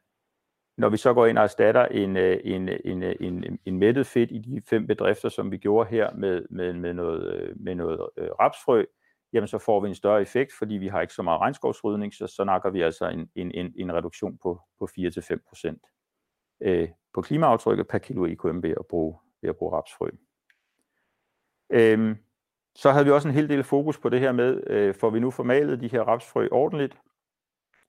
når vi så går ind og erstatter en, øh, en, øh, en, en, en mættet fedt i de fem bedrifter, som vi gjorde her med, med, med noget, med noget øh, rapsfrø, jamen så får vi en større effekt, fordi vi har ikke så meget regnskovsrydning, så, så nakker vi altså en, en, en, en reduktion på, på 4-5% øh, på klimaaftrykket per kilo EKM ved at bruge, ved at bruge rapsfrø. Øhm, så havde vi også en hel del fokus på det her med, øh, får vi nu formalet de her rapsfrø ordentligt,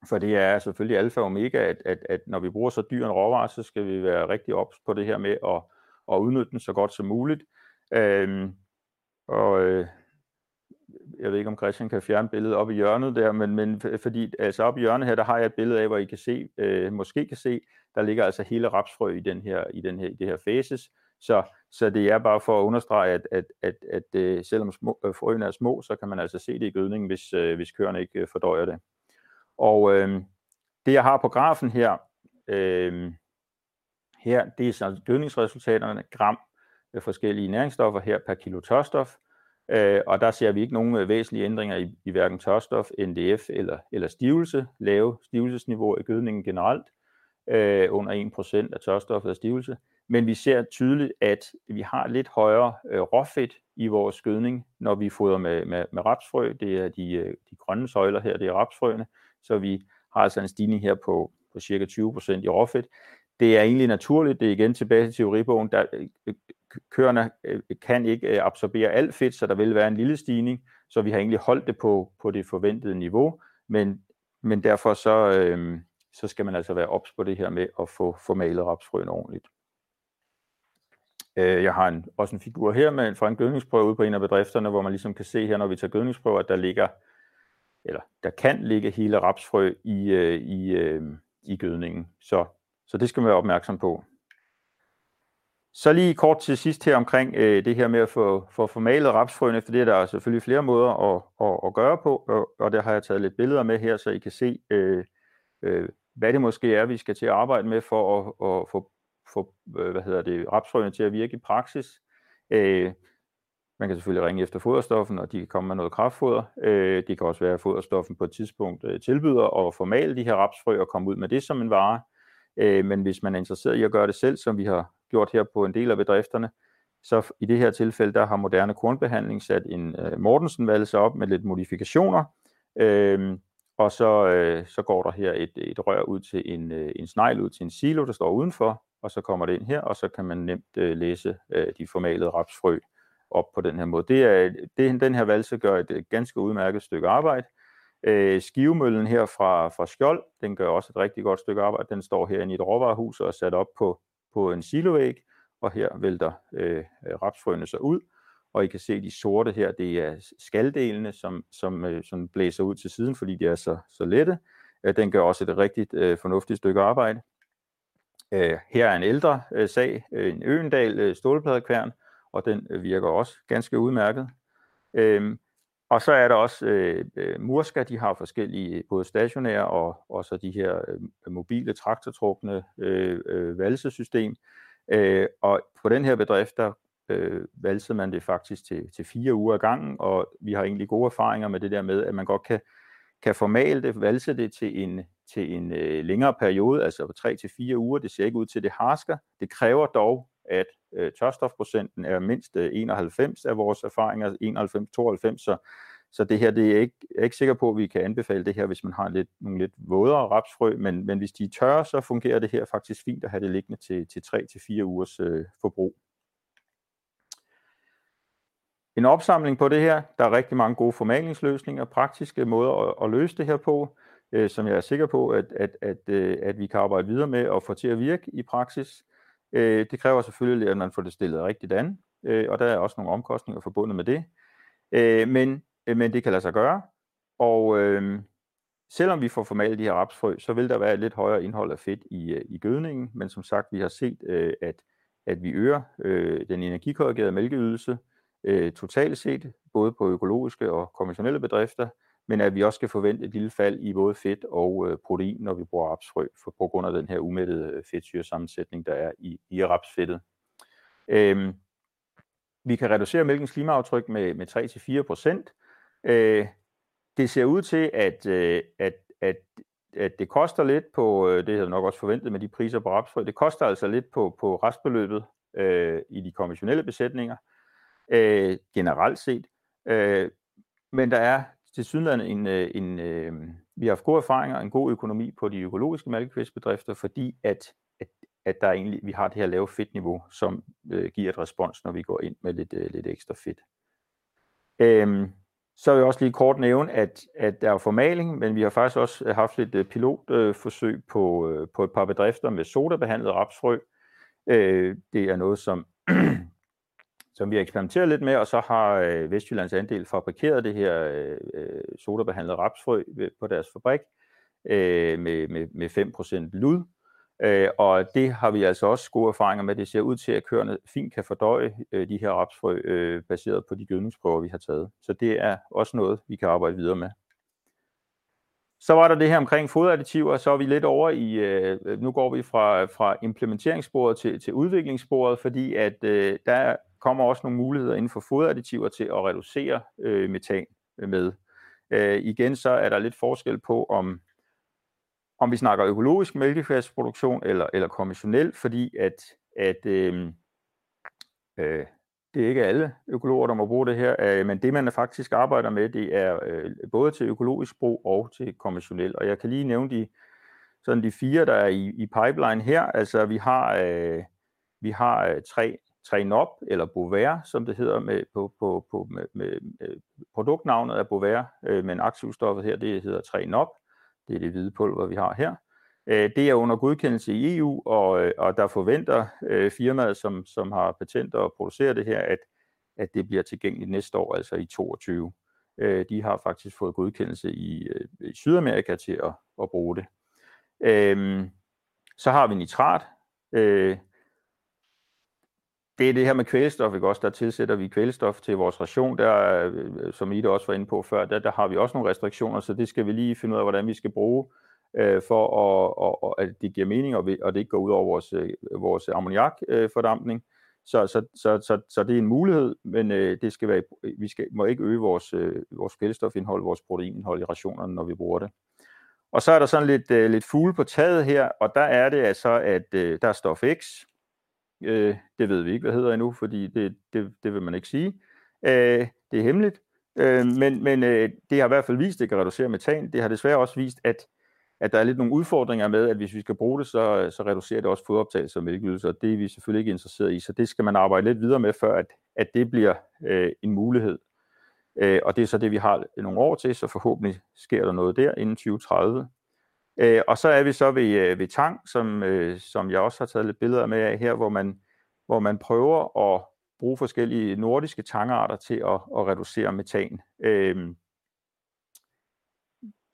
for det er selvfølgelig alfa og omega, at, at, at når vi bruger så dyr en råvare, så skal vi være rigtig ops på det her med at, at udnytte den så godt som muligt. Øhm, og øh, jeg ved ikke om Christian kan fjerne billedet op i hjørnet der, men, men fordi altså op i hjørnet her, der har jeg et billede af, hvor I kan se, øh, måske kan se, der ligger altså hele rapsfrø i den her, i den her, i det her fases. Så, så det er bare for at understrege, at, at, at, at, at selvom små, øh, frøene er små, så kan man altså se det i gødningen, hvis, øh, hvis køerne ikke øh, fordøjer det. Og øh, det jeg har på grafen her, øh, her det er så gødningsresultaterne, gram af forskellige næringsstoffer her per kilo tørstof. Øh, og der ser vi ikke nogen øh, væsentlige ændringer i, i hverken tørstof, NDF eller, eller stivelse, lave stivelsesniveau i gødningen generelt, øh, under 1% af tørstoffet af stivelse. Men vi ser tydeligt, at vi har lidt højere øh, råfedt i vores gødning, når vi fodrer med, med, med rapsfrø. Det er de, øh, de grønne søjler her, det er rapsfrøene. Så vi har altså en stigning her på, på cirka 20% i råfedt. Det er egentlig naturligt, det er igen tilbage til teoribogen, der øh, køerne øh, kan ikke øh, absorbere alt fedt, så der vil være en lille stigning, så vi har egentlig holdt det på, på det forventede niveau, men, men derfor så, øh, så skal man altså være ops på det her med at få, få malet rapsfrøen ordentligt. Øh, jeg har en, også en figur her med, fra en gødningsprøve ude på en af bedrifterne, hvor man ligesom kan se her, når vi tager gødningsprøver, at der ligger, eller der kan ligge hele rapsfrø i, øh, i, øh, i gødningen. Så, så det skal man være opmærksom på. Så lige kort til sidst her omkring øh, det her med at få, få formalet rapsfrøene, for det er der selvfølgelig flere måder at, at, at gøre på, og, og der har jeg taget lidt billeder med her, så I kan se, øh, øh, hvad det måske er, vi skal til at arbejde med for at, at få, få øh, hvad hedder det, rapsfrøene til at virke i praksis. Øh, man kan selvfølgelig ringe efter foderstoffen, og de kan komme med noget kraftfoder. Øh, det kan også være, at foderstoffen på et tidspunkt øh, tilbyder at formale de her rapsfrø og komme ud med det som en vare. Øh, men hvis man er interesseret i at gøre det selv, som vi har gjort her på en del af bedrifterne, så i det her tilfælde, der har moderne kornbehandling sat en øh, Mortensen-valse op med lidt modifikationer, øh, og så, øh, så går der her et, et rør ud til en, øh, en snegl ud til en silo, der står udenfor, og så kommer det ind her, og så kan man nemt øh, læse øh, de formalede rapsfrø op på den her måde. Det er, det, den her valse gør et, et ganske udmærket stykke arbejde. Øh, skivemøllen her fra, fra Skjold, den gør også et rigtig godt stykke arbejde. Den står her i et råvarehus og er sat op på på en silovæg, og her vælter øh, øh, rapsfrøene sig ud, og I kan se de sorte her, det er skaldelene, som, som, øh, som blæser ud til siden, fordi de er så, så lette. Øh, den gør også et rigtig øh, fornuftigt stykke arbejde. Øh, her er en ældre øh, sag, øh, en Øendal øh, stålpladekværn, og den øh, virker også ganske udmærket. Øh, og så er der også øh, øh Murska, de har forskellige, øh, både stationære og, og så de her øh, mobile traktortrukne øh, øh, valsesystem. Øh, og på den her bedrift, der øh, valsede man det faktisk til, til fire uger ad gangen, og vi har egentlig gode erfaringer med det der med, at man godt kan, kan formale det, valse det til en, til en øh, længere periode, altså tre til fire uger. Det ser ikke ud til, at det harsker. Det kræver dog, at øh, tørstofprocenten er mindst øh, 91 af vores erfaringer, 91-92, så, så det her, det er ikke, jeg er ikke sikker på, at vi kan anbefale det her, hvis man har lidt, nogle lidt vådere rapsfrø, men, men hvis de er tørre, så fungerer det her faktisk fint at have det liggende til, til 3-4 ugers øh, forbrug. En opsamling på det her, der er rigtig mange gode formalingsløsninger, praktiske måder at, at løse det her på. øh, som jeg er sikker på, at, at, at, øh, at vi kan arbejde videre med og få til at virke i praksis. Øh, det kræver selvfølgelig, at man får det stillet rigtigt an, øh, og der er også nogle omkostninger forbundet med det. Øh, men, øh, men det kan lade sig gøre, og øh, selvom vi får formalet de her rapsfrø, så vil der være et lidt højere indhold af fedt i, øh, i gødningen, men som sagt, vi har set, øh, at, at vi øger øh, den energikorrigerede mælkeydelse øh, totalt set, både på økologiske og konventionelle bedrifter, men at vi også skal forvente et lille fald i både fedt og øh, protein, når vi bruger rapsfrø, for, på grund af den her umættede øh, fedtsyresammensætning, der er i, i rapsfedtet. Øhm, vi kan reducere mælkens klimaaftryk med, med 3-4 procent. Øh, det ser ud til, at, øh, at, at, at det koster lidt på, øh, det havde nok også forventet med de priser på rapsfrø, det koster altså lidt på, på restbeløbet øh, i de konventionelle besætninger, øh, generelt set. Øh, men der er til sydland en, øh, en, en vi har haft gode erfaringer og en god økonomi på de økologiske mælkekvæstbedrifter, fordi at, at, at der egentlig, vi har det her lave fedtniveau, som øh, giver et respons, når vi går ind med lidt, øh, lidt ekstra fedt. Øhm, så vil jeg også lige kort nævne, at, at der er formaling, men vi har faktisk også øh, haft lidt pilotforsøg øh, på, øh, på et par bedrifter med sodabehandlet rapsfrø. Øh, det er noget, som som vi har eksperimenteret lidt med, og så har øh, Vestjyllands andel fabrikeret det her øh, øh sodabehandlede rapsfrø på deres fabrik øh, med, med, med 5% lud. Øh, og det har vi altså også gode erfaringer med. Det ser ud til, at køerne fint kan fordøje øh, de her rapsfrø øh, baseret på de gødningsprøver, vi har taget. Så det er også noget, vi kan arbejde videre med. Så var der det her omkring foderadditiver, så er vi lidt over i, øh, nu går vi fra, fra implementeringssporet til, til udviklingssporet, fordi at øh, der kommer også nogle muligheder inden for foderadditiver til at reducere øh, metan øh, med. Øh, igen så er der lidt forskel på, om, om vi snakker økologisk mælkefærdsproduktion eller, eller konventionel, fordi at, at øh, øh, det er ikke alle økologer, der må bruge det her, øh, men det man faktisk arbejder med, det er øh, både til økologisk brug og til konventionel. Og jeg kan lige nævne de, sådan de fire, der er i, i pipeline her. Altså vi har, øh, vi har øh, tre Trenop, eller Bovaer, som det hedder med, på, på, på, med, med, med produktnavnet af Bovaer, øh, men aktivstoffet her, det hedder Trenop. Det er det hvide pulver, vi har her. Øh, det er under godkendelse i EU, og, øh, og der forventer øh, firmaet, som, som har patenter og producerer det her, at, at det bliver tilgængeligt næste år, altså i 2022. Øh, de har faktisk fået godkendelse i, øh, i Sydamerika til at, at bruge det. Øh, så har vi nitrat. Øh, det er det her med kvælstof, ikke også? Der tilsætter vi kvælstof til vores ration, der, øh, som som Ida også var inde på før, der, der har vi også nogle restriktioner, så det skal vi lige finde ud af, hvordan vi skal bruge, øh, for at, og, og, at det giver mening, og, vi, og det ikke går ud over vores, øh, vores ammoniakfordampning. Øh, så, så, så, så, så det er en mulighed, men øh, det skal være, vi skal, må ikke øge vores, øh, vores kvælstofindhold, vores proteinindhold i rationerne, når vi bruger det. Og så er der sådan lidt, øh, lidt fugle på taget her, og der er det altså, at øh, der er stof X, Øh, det ved vi ikke, hvad hedder endnu, fordi det, det, det vil man ikke sige. Øh, det er hemmeligt. Øh, men men øh, det har i hvert fald vist, at det kan reducere metan. Det har desværre også vist, at, at der er lidt nogle udfordringer med, at hvis vi skal bruge det, så, så reducerer det også fodoptagelse og mælkeydelser, og det er vi selvfølgelig ikke interesseret i. Så det skal man arbejde lidt videre med, før at, at det bliver øh, en mulighed. Øh, og det er så det, vi har nogle år til, så forhåbentlig sker der noget der inden 2030. Øh, og så er vi så ved, øh, ved tang, som, øh, som jeg også har taget lidt billeder med af her, hvor man, hvor man prøver at bruge forskellige nordiske tangarter til at, at reducere metan. Øh,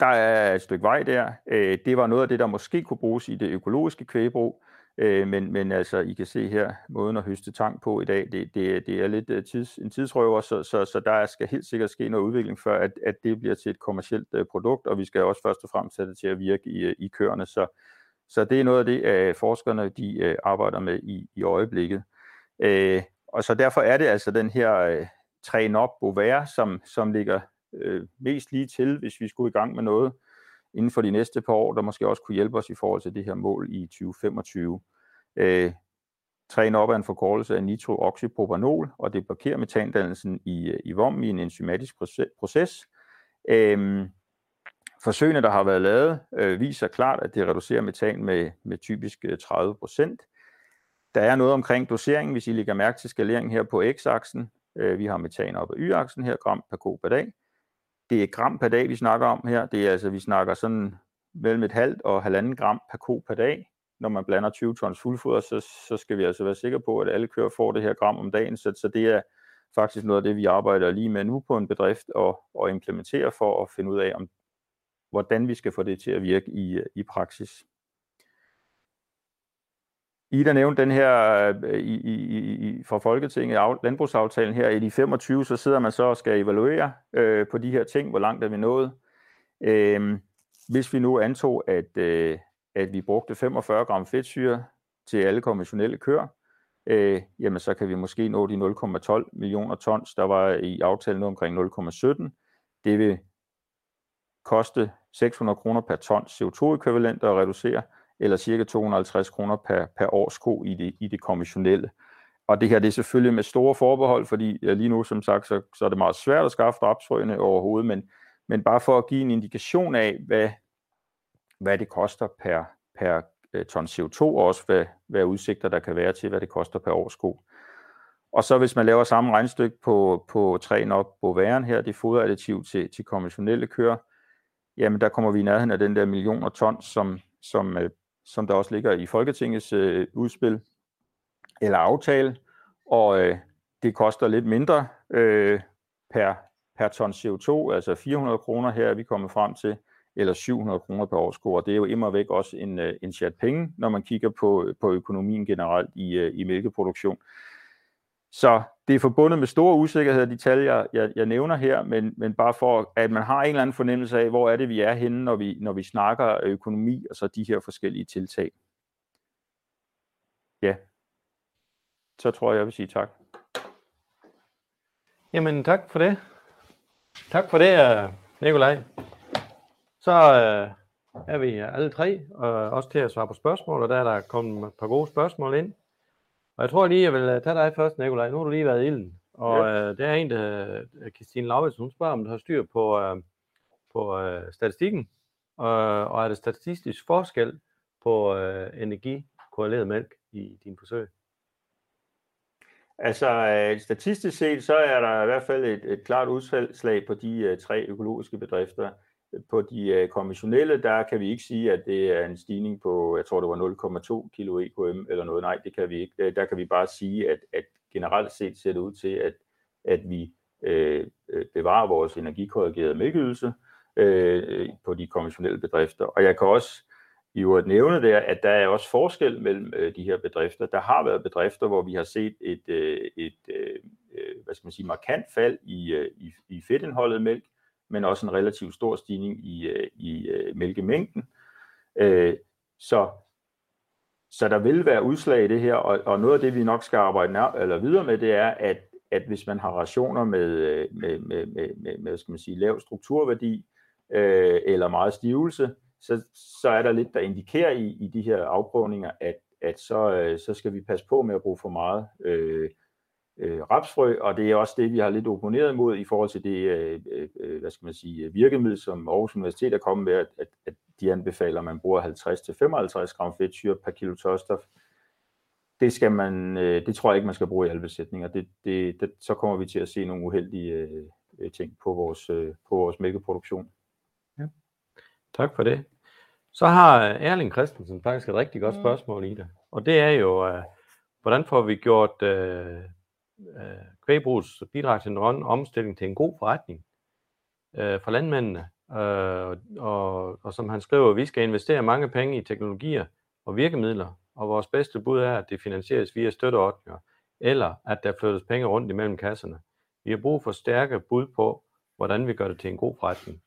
der er et stykke vej der. Øh, det var noget af det, der måske kunne bruges i det økologiske kvægbrug, Øh, men, men altså, I kan se her, måden at høste tang på i dag, det, det, det er lidt øh, tids, en tidsrøver, så, så, så der skal helt sikkert ske noget udvikling, før at, at det bliver til et kommercielt øh, produkt, og vi skal også først og fremmest sætte det til at virke i, øh, i køerne. Så, så det er noget af det, øh, forskerne de, øh, arbejder med i, i øjeblikket. Øh, og så derfor er det altså den her øh, træn op Bovaire, som, som ligger øh, mest lige til, hvis vi skulle i gang med noget inden for de næste par år, der måske også kunne hjælpe os i forhold til det her mål i 2025. Øh, træne op af en forkortelse af nitrooxypropanol, og det blokerer metandannelsen i, øh, i vom i en enzymatisk proces. Øhm, forsøgene, der har været lavet, øh, viser klart, at det reducerer metan med, med typisk øh, 30% Der er noget omkring doseringen, hvis I lægger mærke til skaleringen her på x-aksen. Øh, vi har metan op ad y-aksen her, gram per ko per dag. Det er gram per dag, vi snakker om her. Det er altså, vi snakker sådan mellem et halvt og halvanden gram per ko per dag. Når man blander 20 tons fuldfoder, så, så skal vi altså være sikre på, at alle køer får det her gram om dagen. Så, så det er faktisk noget af det, vi arbejder lige med nu på en bedrift og, og implementere for at finde ud af, om, hvordan vi skal få det til at virke i, i praksis. I der nævnte den her i, i, i, fra Folketinget, landbrugsaftalen her, i de 25, så sidder man så og skal evaluere øh, på de her ting, hvor langt er vi nået. Øh, hvis vi nu antog, at, øh, at vi brugte 45 gram fedtsyre til alle konventionelle køer, øh, jamen så kan vi måske nå de 0,12 millioner tons, der var i aftalen omkring 0,17. Det vil koste 600 kroner per ton CO2-ekvivalent at reducere, eller cirka 250 kroner per, per årsko i det, i det konventionelle. Og det her det er selvfølgelig med store forbehold, fordi ja, lige nu, som sagt, så, så er det meget svært at skaffe rapsfrøene overhovedet, men, men bare for at give en indikation af, hvad, hvad det koster per, per øh, ton CO2, og også hvad, hvad udsigter der kan være til, hvad det koster per årsko. Og så hvis man laver samme regnstykke på, på træen op på væren her, det foderadditiv til, til konventionelle køer, jamen der kommer vi i nærheden af den der millioner tons, som, som øh, som der også ligger i Folketingets øh, udspil eller aftale, og øh, det koster lidt mindre øh, per, per ton CO2, altså 400 kroner her er vi kommet frem til, eller 700 kroner per årsko, og det er jo immer væk også en, øh, en chat penge, når man kigger på, øh, på økonomien generelt i, øh, i mælkeproduktion. Så det er forbundet med store usikkerheder, de tal, jeg, jeg, jeg nævner her, men, men bare for, at man har en eller anden fornemmelse af, hvor er det, vi er henne, når vi, når vi snakker økonomi og så de her forskellige tiltag. Ja, så tror jeg, jeg vil sige tak. Jamen, tak for det. Tak for det, Nikolaj. Så øh, er vi alle tre, og også til at svare på spørgsmål, og der er der kommet et par gode spørgsmål ind. Og jeg tror lige, jeg vil øh, tage dig først, Nikolaj. Nu har du lige været i ilden. Og ja. øh, der er en, der Christine Lauritz, hun spørger, om du har styr på, øh, på øh, statistikken. Og, og er der statistisk forskel på øh, energikorreleret mælk i din forsøg? Altså øh, statistisk set, så er der i hvert fald et, et klart udslag på de øh, tre økologiske bedrifter. På de øh, konventionelle, der kan vi ikke sige, at det er en stigning på, jeg tror det var 0,2 kilo EKM eller noget. Nej, det kan vi ikke. Øh, der kan vi bare sige, at, at generelt set ser det ud til, at, at vi øh, øh bevarer vores energikorrigerede mælkeydelse øh, på de konventionelle bedrifter. Og jeg kan også i øvrigt nævne der, at der er også forskel mellem øh, de her bedrifter. Der har været bedrifter, hvor vi har set et, øh, et øh, øh hvad skal man sige, markant fald i, øh, i, i fedtindholdet mælk, men også en relativt stor stigning i, øh, i øh, mælkemængden. Øh, så, så der vil være udslag i det her, og, og noget af det, vi nok skal arbejde nær, eller videre med, det er, at, at hvis man har rationer med, med, med, med, med, med skal man sige, lav strukturværdi øh, eller meget stivelse, så, så er der lidt, der indikerer i, i de her afprøvninger, at, at så, så skal vi passe på med at bruge for meget øh, øh, rapsfrø, og det er også det, vi har lidt opponeret imod i forhold til det, øh, øh, hvad skal man sige, virkemiddel, som Aarhus Universitet er kommet med, at, at de anbefaler, at man bruger 50-55 gram fedtsyre per kilo tørstof. Det, skal man, øh, det tror jeg ikke, man skal bruge i alle besætninger. Det, det, det, så kommer vi til at se nogle uheldige øh, ting på vores, øh, på vores mælkeproduktion. Ja. Tak for det. Så har Erling Christensen faktisk et rigtig godt mm. spørgsmål i det. Og det er jo, øh, hvordan får vi gjort øh, øh, kvægbrugets bidrag til en omstilling til en god forretning øh, for landmændene. Øh, og, og som han skriver, vi skal investere mange penge i teknologier og virkemidler, og vores bedste bud er, at det finansieres via støtteordninger, eller at der flyttes penge rundt imellem kasserne. Vi har brug for stærke bud på, hvordan vi gør det til en god forretning.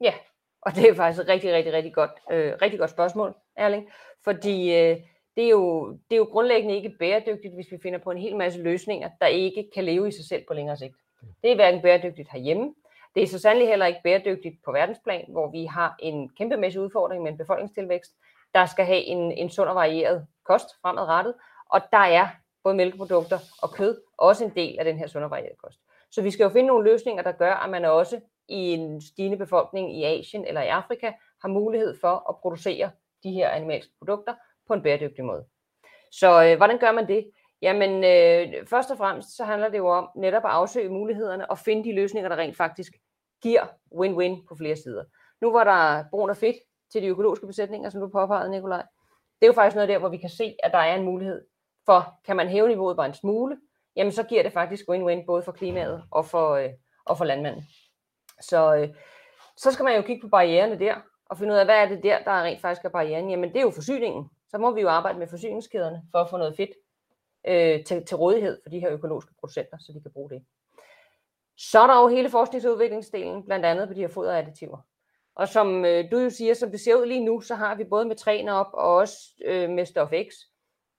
Ja, og det er faktisk et rigtig, rigtig, rigtig godt, øh, rigtig godt spørgsmål, Erling. Fordi øh, det er, jo, det er jo grundlæggende ikke bæredygtigt, hvis vi finder på en hel masse løsninger, der ikke kan leve i sig selv på længere sigt. Det er hverken bæredygtigt herhjemme, det er så sandelig heller ikke bæredygtigt på verdensplan, hvor vi har en kæmpemæssig udfordring med en befolkningstilvækst, der skal have en, en sund og varieret kost fremadrettet, og der er både mælkeprodukter og kød også en del af den her sund og varieret kost. Så vi skal jo finde nogle løsninger, der gør, at man også i en stigende befolkning i Asien eller i Afrika har mulighed for at producere de her animalske produkter på en bæredygtig måde. Så øh, hvordan gør man det? Jamen, øh, først og fremmest så handler det jo om netop at afsøge mulighederne og finde de løsninger, der rent faktisk giver win-win på flere sider. Nu var der brun og fedt til de økologiske besætninger, som du påpegede, Nikolaj. Det er jo faktisk noget der, hvor vi kan se, at der er en mulighed for, kan man hæve niveauet bare en smule, jamen så giver det faktisk win-win både for klimaet og for, øh, og for landmanden. Så, øh, så skal man jo kigge på barriererne der, og finde ud af, hvad er det der, der rent faktisk er barrieren. Jamen det er jo forsyningen. Så må vi jo arbejde med forsyningskæderne for at få noget fedt øh, til, til rådighed for de her økologiske producenter, så de kan bruge det. Så er der jo hele forskningsudviklingsdelen, blandt andet på de her foderadditiver. Og som øh, du jo siger, som det ser ud lige nu, så har vi både med træner op og også øh, med Stof X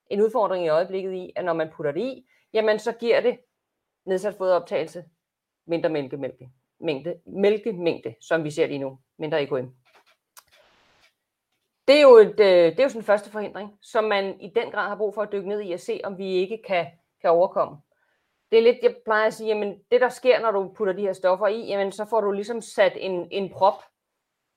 en udfordring i øjeblikket i, at når man putter det i, jamen så giver det nedsat foderoptagelse mindre mælkemængde, mængde, mælkemængde, som vi ser lige nu, mindre EKM. Det er jo, et, øh, det er jo sådan en første forhindring, som man i den grad har brug for at dykke ned i og se, om vi ikke kan, kan overkomme. Det er lidt, jeg plejer at sige, jamen det der sker, når du putter de her stoffer i, jamen så får du ligesom sat en, en prop,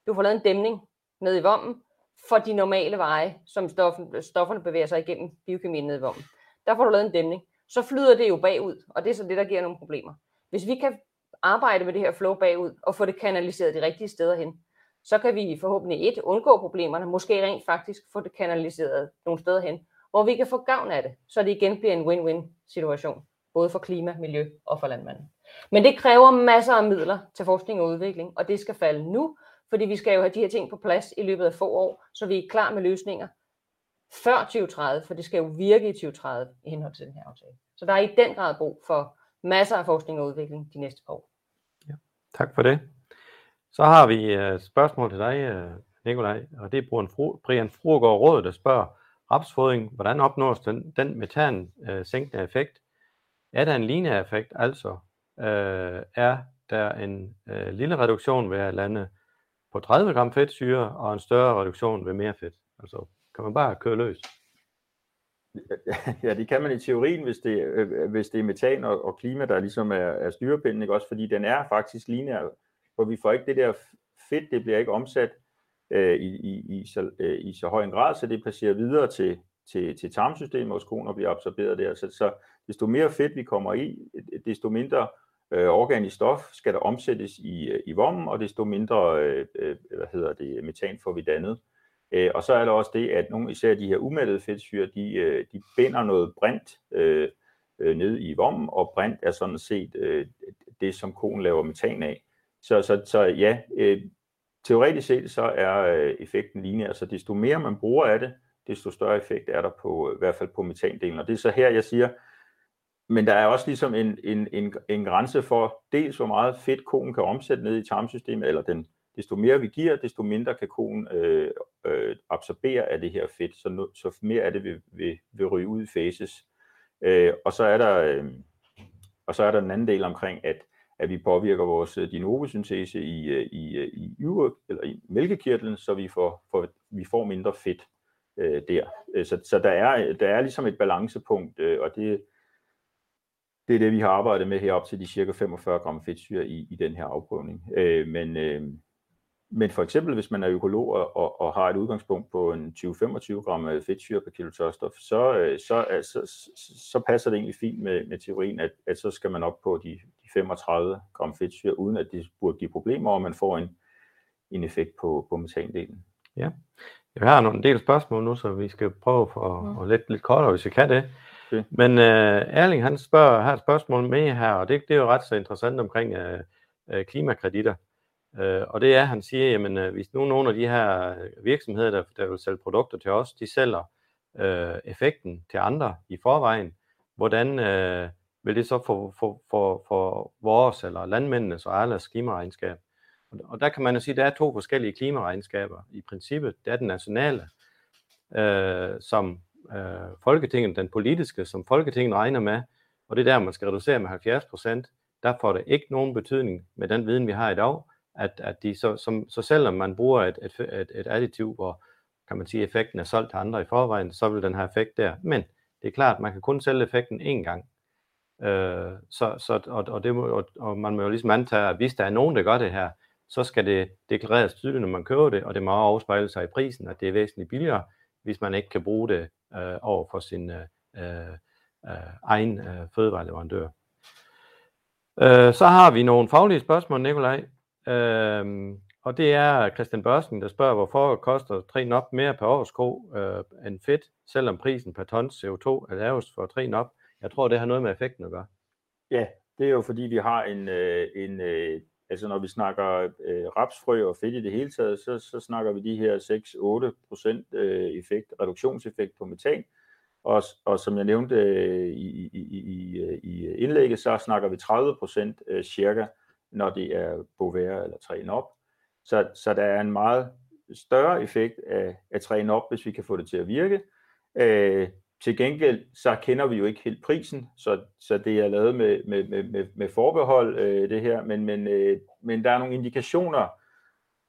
du får lavet en dæmning ned i vommen, for de normale veje, som stoffen, stofferne bevæger sig igennem biokemien ned i vommen. Der får du lavet en dæmning. Så flyder det jo bagud, og det er så det, der giver nogle problemer. Hvis vi kan arbejde med det her flow bagud, og få det kanaliseret de rigtige steder hen, så kan vi forhåbentlig et, undgå problemerne, måske rent faktisk få det kanaliseret nogle steder hen, hvor vi kan få gavn af det, så det igen bliver en win-win situation, både for klima, miljø og for landmanden. Men det kræver masser af midler til forskning og udvikling, og det skal falde nu, fordi vi skal jo have de her ting på plads i løbet af få år, så vi er klar med løsninger før 2030, for det skal jo virke i 2030 i henhold til den her aftale. Så der er i den grad brug for masser af forskning og udvikling de næste par år. Ja, tak for det. Så har vi øh, et spørgsmål til dig, øh, Nikolaj, og det er Brian Fruergaard Råd, der spørger, rapsfodring, hvordan opnås den, den metan-sænkende øh, effekt? Er der en lineær effekt, altså øh, er der en øh, lille reduktion ved at lande på 30 gram fedtsyre og en større reduktion ved mere fedt? Altså kan man bare køre løs? Ja, det kan man i teorien, hvis det, øh, hvis det er metan og, og klima, der ligesom er, er styrepinden, ikke? også fordi den er faktisk lineær for vi får ikke det der fedt, det bliver ikke omsat øh, i, i, i, så, øh, i så høj en grad, så det passerer videre til, til, til tarmsystemet hos konen og bliver absorberet der. Så, så desto mere fedt vi kommer i, desto mindre øh, organisk stof skal der omsættes i, øh, i vommen, og desto mindre øh, øh, hvad hedder det, metan får vi dannet. Øh, og så er der også det, at nogle, især de her umættede fedtsyre, de, øh, de binder noget brint øh, øh, ned i vommen, og brint er sådan set øh, det, som konen laver metan af. Så, så, så ja, øh, teoretisk set så er øh, effekten lineær, så desto mere man bruger af det, desto større effekt er der på, øh, i hvert fald på metandelen. Og det er så her, jeg siger, men der er også ligesom en, en, en, en grænse for dels, hvor meget fedt konen kan omsætte ned i tarmsystemet, eller den, desto mere vi giver, desto mindre kan konen øh, øh, absorbere af det her fedt, så, nu, så mere af det vil, vil, vil ryge ud i fases. Øh, og så er der øh, og så er der den anden del omkring, at at vi påvirker vores øh, dinovesyntese i, øh, i, øh, i, yver, eller i mælkekirtlen, så vi får, for, vi får mindre fedt øh, der. Øh, så, så der, er, der er ligesom et balancepunkt, øh, og det, det er det, vi har arbejdet med herop til de cirka 45 gram fedtsyre i, i den her afprøvning. Øh, men, øh, men for eksempel, hvis man er økolog og, og har et udgangspunkt på en 20-25 gram øh, fedtsyre per kilo tørstof, så, øh, så, så, så, så passer det egentlig fint med, med teorien, at, at så skal man op på de, de 35 gram fedtsyre, uden at det burde give problemer, og man får en, en effekt på, på metandelen. Ja, jeg har nogle del spørgsmål nu, så vi skal prøve for mm. at lidt, lidt kortere, hvis vi kan det. Okay. Men uh, Erling, han spørger, har et spørgsmål med her, og det, det er jo ret så interessant omkring uh, uh, klimakreditter. Øh, og det er, at han siger, jamen øh, hvis nu nogle af de her øh, virksomheder, der, der vil sælge produkter til os, de sælger øh, effekten til andre i forvejen, hvordan øh, vil det så få for, for, for vores eller landmændenes og alles klimaregnskab? Og, og der kan man jo sige, at der er to forskellige klimaregnskaber. I princippet, det er den nationale, øh, som øh, Folketinget, den politiske, som Folketinget regner med, og det er der, man skal reducere med 70 procent. Der får det ikke nogen betydning med den viden, vi har i dag, at, at de så, som, så selvom man bruger et, et, et, et additiv, hvor kan man sige, effekten er solgt til andre i forvejen, så vil den have effekt der. Men det er klart, man kan kun sælge effekten én gang. Øh, så, så, og, og, det må, og, og man må jo ligesom antage, at hvis der er nogen, der gør det her, så skal det deklareres tydeligt, når man køber det, og det må også afspejle sig i prisen, at det er væsentligt billigere, hvis man ikke kan bruge det øh, over for sin øh, øh, egen øh, fødevareleverandør. Øh, så har vi nogle faglige spørgsmål, Nikolaj. Øhm, og det er Christian Børsen, der spørger, hvorfor koster 3 NOP mere per årsko øh, end fedt, selvom prisen per ton CO2 er lavest for 3 NOP. Jeg tror, det har noget med effekten at gøre. Ja, det er jo fordi, vi har en, øh, en øh, altså når vi snakker øh, rapsfrø og fedt i det hele taget, så, så snakker vi de her 6-8% øh, effekt, reduktionseffekt på metan. Og, og som jeg nævnte øh, i, i, i, i indlægget, så snakker vi 30% øh, cirka, når det er Bovaer eller træne op. Så, så der er en meget større effekt af, af træne op, hvis vi kan få det til at virke. Øh, til gengæld, så kender vi jo ikke helt prisen, så, så det er lavet med, med, med, med forbehold, øh, det her, men, men, øh, men der er nogle indikationer,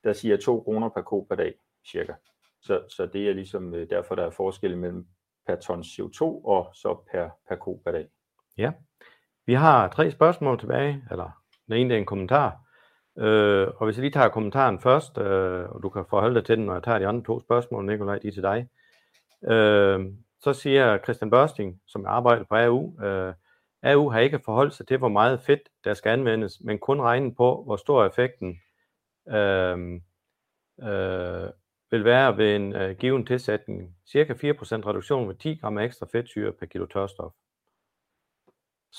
der siger 2 kroner per ko per dag, cirka. Så, så det er ligesom øh, derfor, der er forskel mellem per ton CO2 og så per, per ko per dag. Ja, vi har tre spørgsmål tilbage, eller den ene er en kommentar. Øh, og hvis jeg lige tager kommentaren først, øh, og du kan forholde dig til den, når jeg tager de andre to spørgsmål, Nikolaj, de er til dig. Øh, så siger Christian Børsting, som arbejder på AU, øh, AU har ikke forholdt sig til, hvor meget fedt der skal anvendes, men kun regnet på, hvor stor effekten øh, øh, vil være ved en øh, given tilsætning. Cirka 4% reduktion med 10 gram ekstra fedtsyre per kilo tørstof.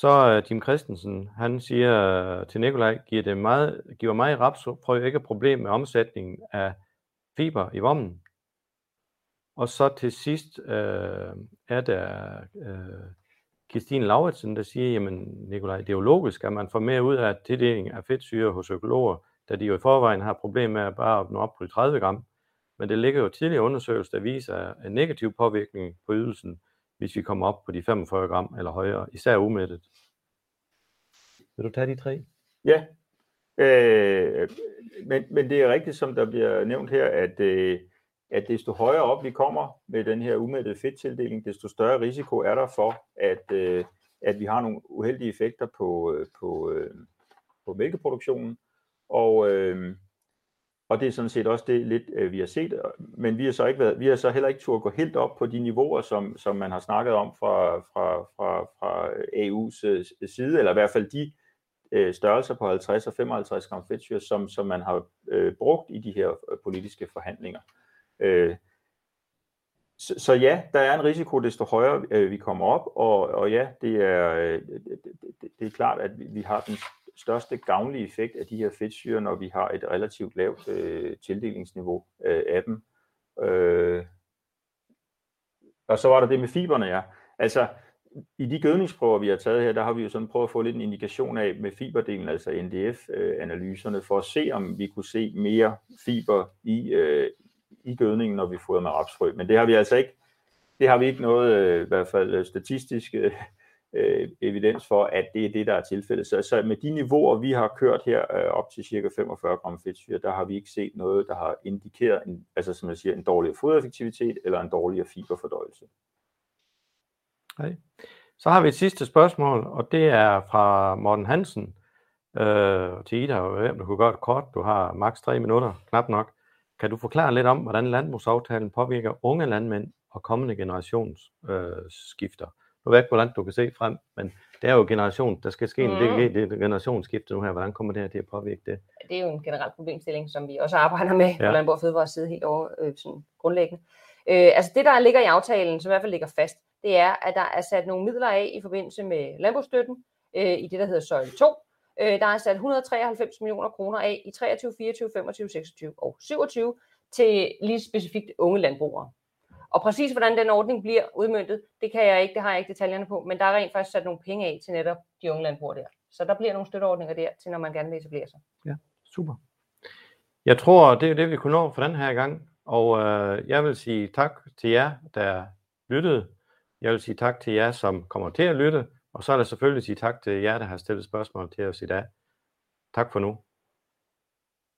Så øh, uh, Jim Christensen, han siger uh, til Nikolaj, giver, det meget, giver mig i prøv ikke problem med omsætningen af fiber i vommen. Og så til sidst øh, er der øh, Christine Lauritsen, der siger, jamen Nikolaj, det er jo logisk, at man får mere ud af tildeling af fedtsyre hos økologer, da de jo i forvejen har problemer med at bare nå op på 30 gram. Men det ligger jo tidligere undersøgelser, der viser en negativ påvirkning på ydelsen, hvis vi kommer op på de 45 gram eller højere, især umættet. Vil du tage de tre? Ja, øh, men, men det er rigtigt, som der bliver nævnt her, at, øh, at desto højere op vi kommer med den her umættede fedttildeling, desto større risiko er der for, at, øh, at vi har nogle uheldige effekter på, øh, på, øh, på mælkeproduktionen. Og, øh, og det er sådan set også det lidt, øh, vi har set, men vi har så ikke været, vi har så heller ikke turde gå helt op på de niveauer, som, som man har snakket om fra, fra, fra, fra EU's øh, side, eller i hvert fald de øh, størrelser på 50 og 55 gram fedtsyre, som, som man har øh, brugt i de her øh, politiske forhandlinger. Øh, så, så ja, der er en risiko, desto højere øh, vi kommer op, og, og ja, det er, øh, det, det, det er klart, at vi, vi har den største gavnlige effekt af de her fedtsyre, når vi har et relativt lavt øh, tildelingsniveau øh, af dem. Øh, og så var der det med fiberne, ja. Altså, i de gødningsprøver, vi har taget her, der har vi jo sådan prøvet at få lidt en indikation af med fiberdelen, altså NDF-analyserne, øh, for at se, om vi kunne se mere fiber i, øh, i gødningen, når vi fodrer med rapsfrø. Men det har vi altså ikke, det har vi ikke noget, øh, i hvert fald øh, statistisk øh, øh, evidens for, at det er det, der er tilfældet. Så, så med de niveauer, vi har kørt her øh, op til cirka 45 gram fedtsyre, der har vi ikke set noget, der har indikeret en, altså som jeg siger, en dårligere fodereffektivitet eller en dårligere fiberfordøjelse. Okay. Så har vi et sidste spørgsmål, og det er fra Morten Hansen øh, til Ida, og du kunne gøre det kort. Du har maks 3 minutter, knap nok. Kan du forklare lidt om, hvordan landbrugsaftalen påvirker unge landmænd og kommende generationsskifter? Øh, nu ved ikke, hvordan du kan se frem, men det er jo generation, der skal ske en mm. det, det generationsskifte nu her. Hvordan kommer det her til at påvirke det? Det er jo en generel problemstilling, som vi også arbejder med ja. på Landbrug og Fødevares side helt over øh, sådan grundlæggende. Øh, altså det, der ligger i aftalen, som i hvert fald ligger fast, det er, at der er sat nogle midler af i forbindelse med landbrugsstøtten øh, i det, der hedder søjle 2. Øh, der er sat 193 millioner kroner af i 23, 24, 25, 26 og 27 til lige specifikt unge landbrugere. Og præcis hvordan den ordning bliver udmyndtet, det kan jeg ikke, det har jeg ikke detaljerne på, men der er rent faktisk sat nogle penge af til netop de unge landbrugere der. Så der bliver nogle støtteordninger der, til når man gerne vil etablere sig. Ja, super. Jeg tror, det er det, vi kunne nå for den her gang. Og øh, jeg vil sige tak til jer, der lyttede. Jeg vil sige tak til jer, som kommer til at lytte. Og så er der selvfølgelig sige tak til jer, der har stillet spørgsmål til os i dag. Tak for nu.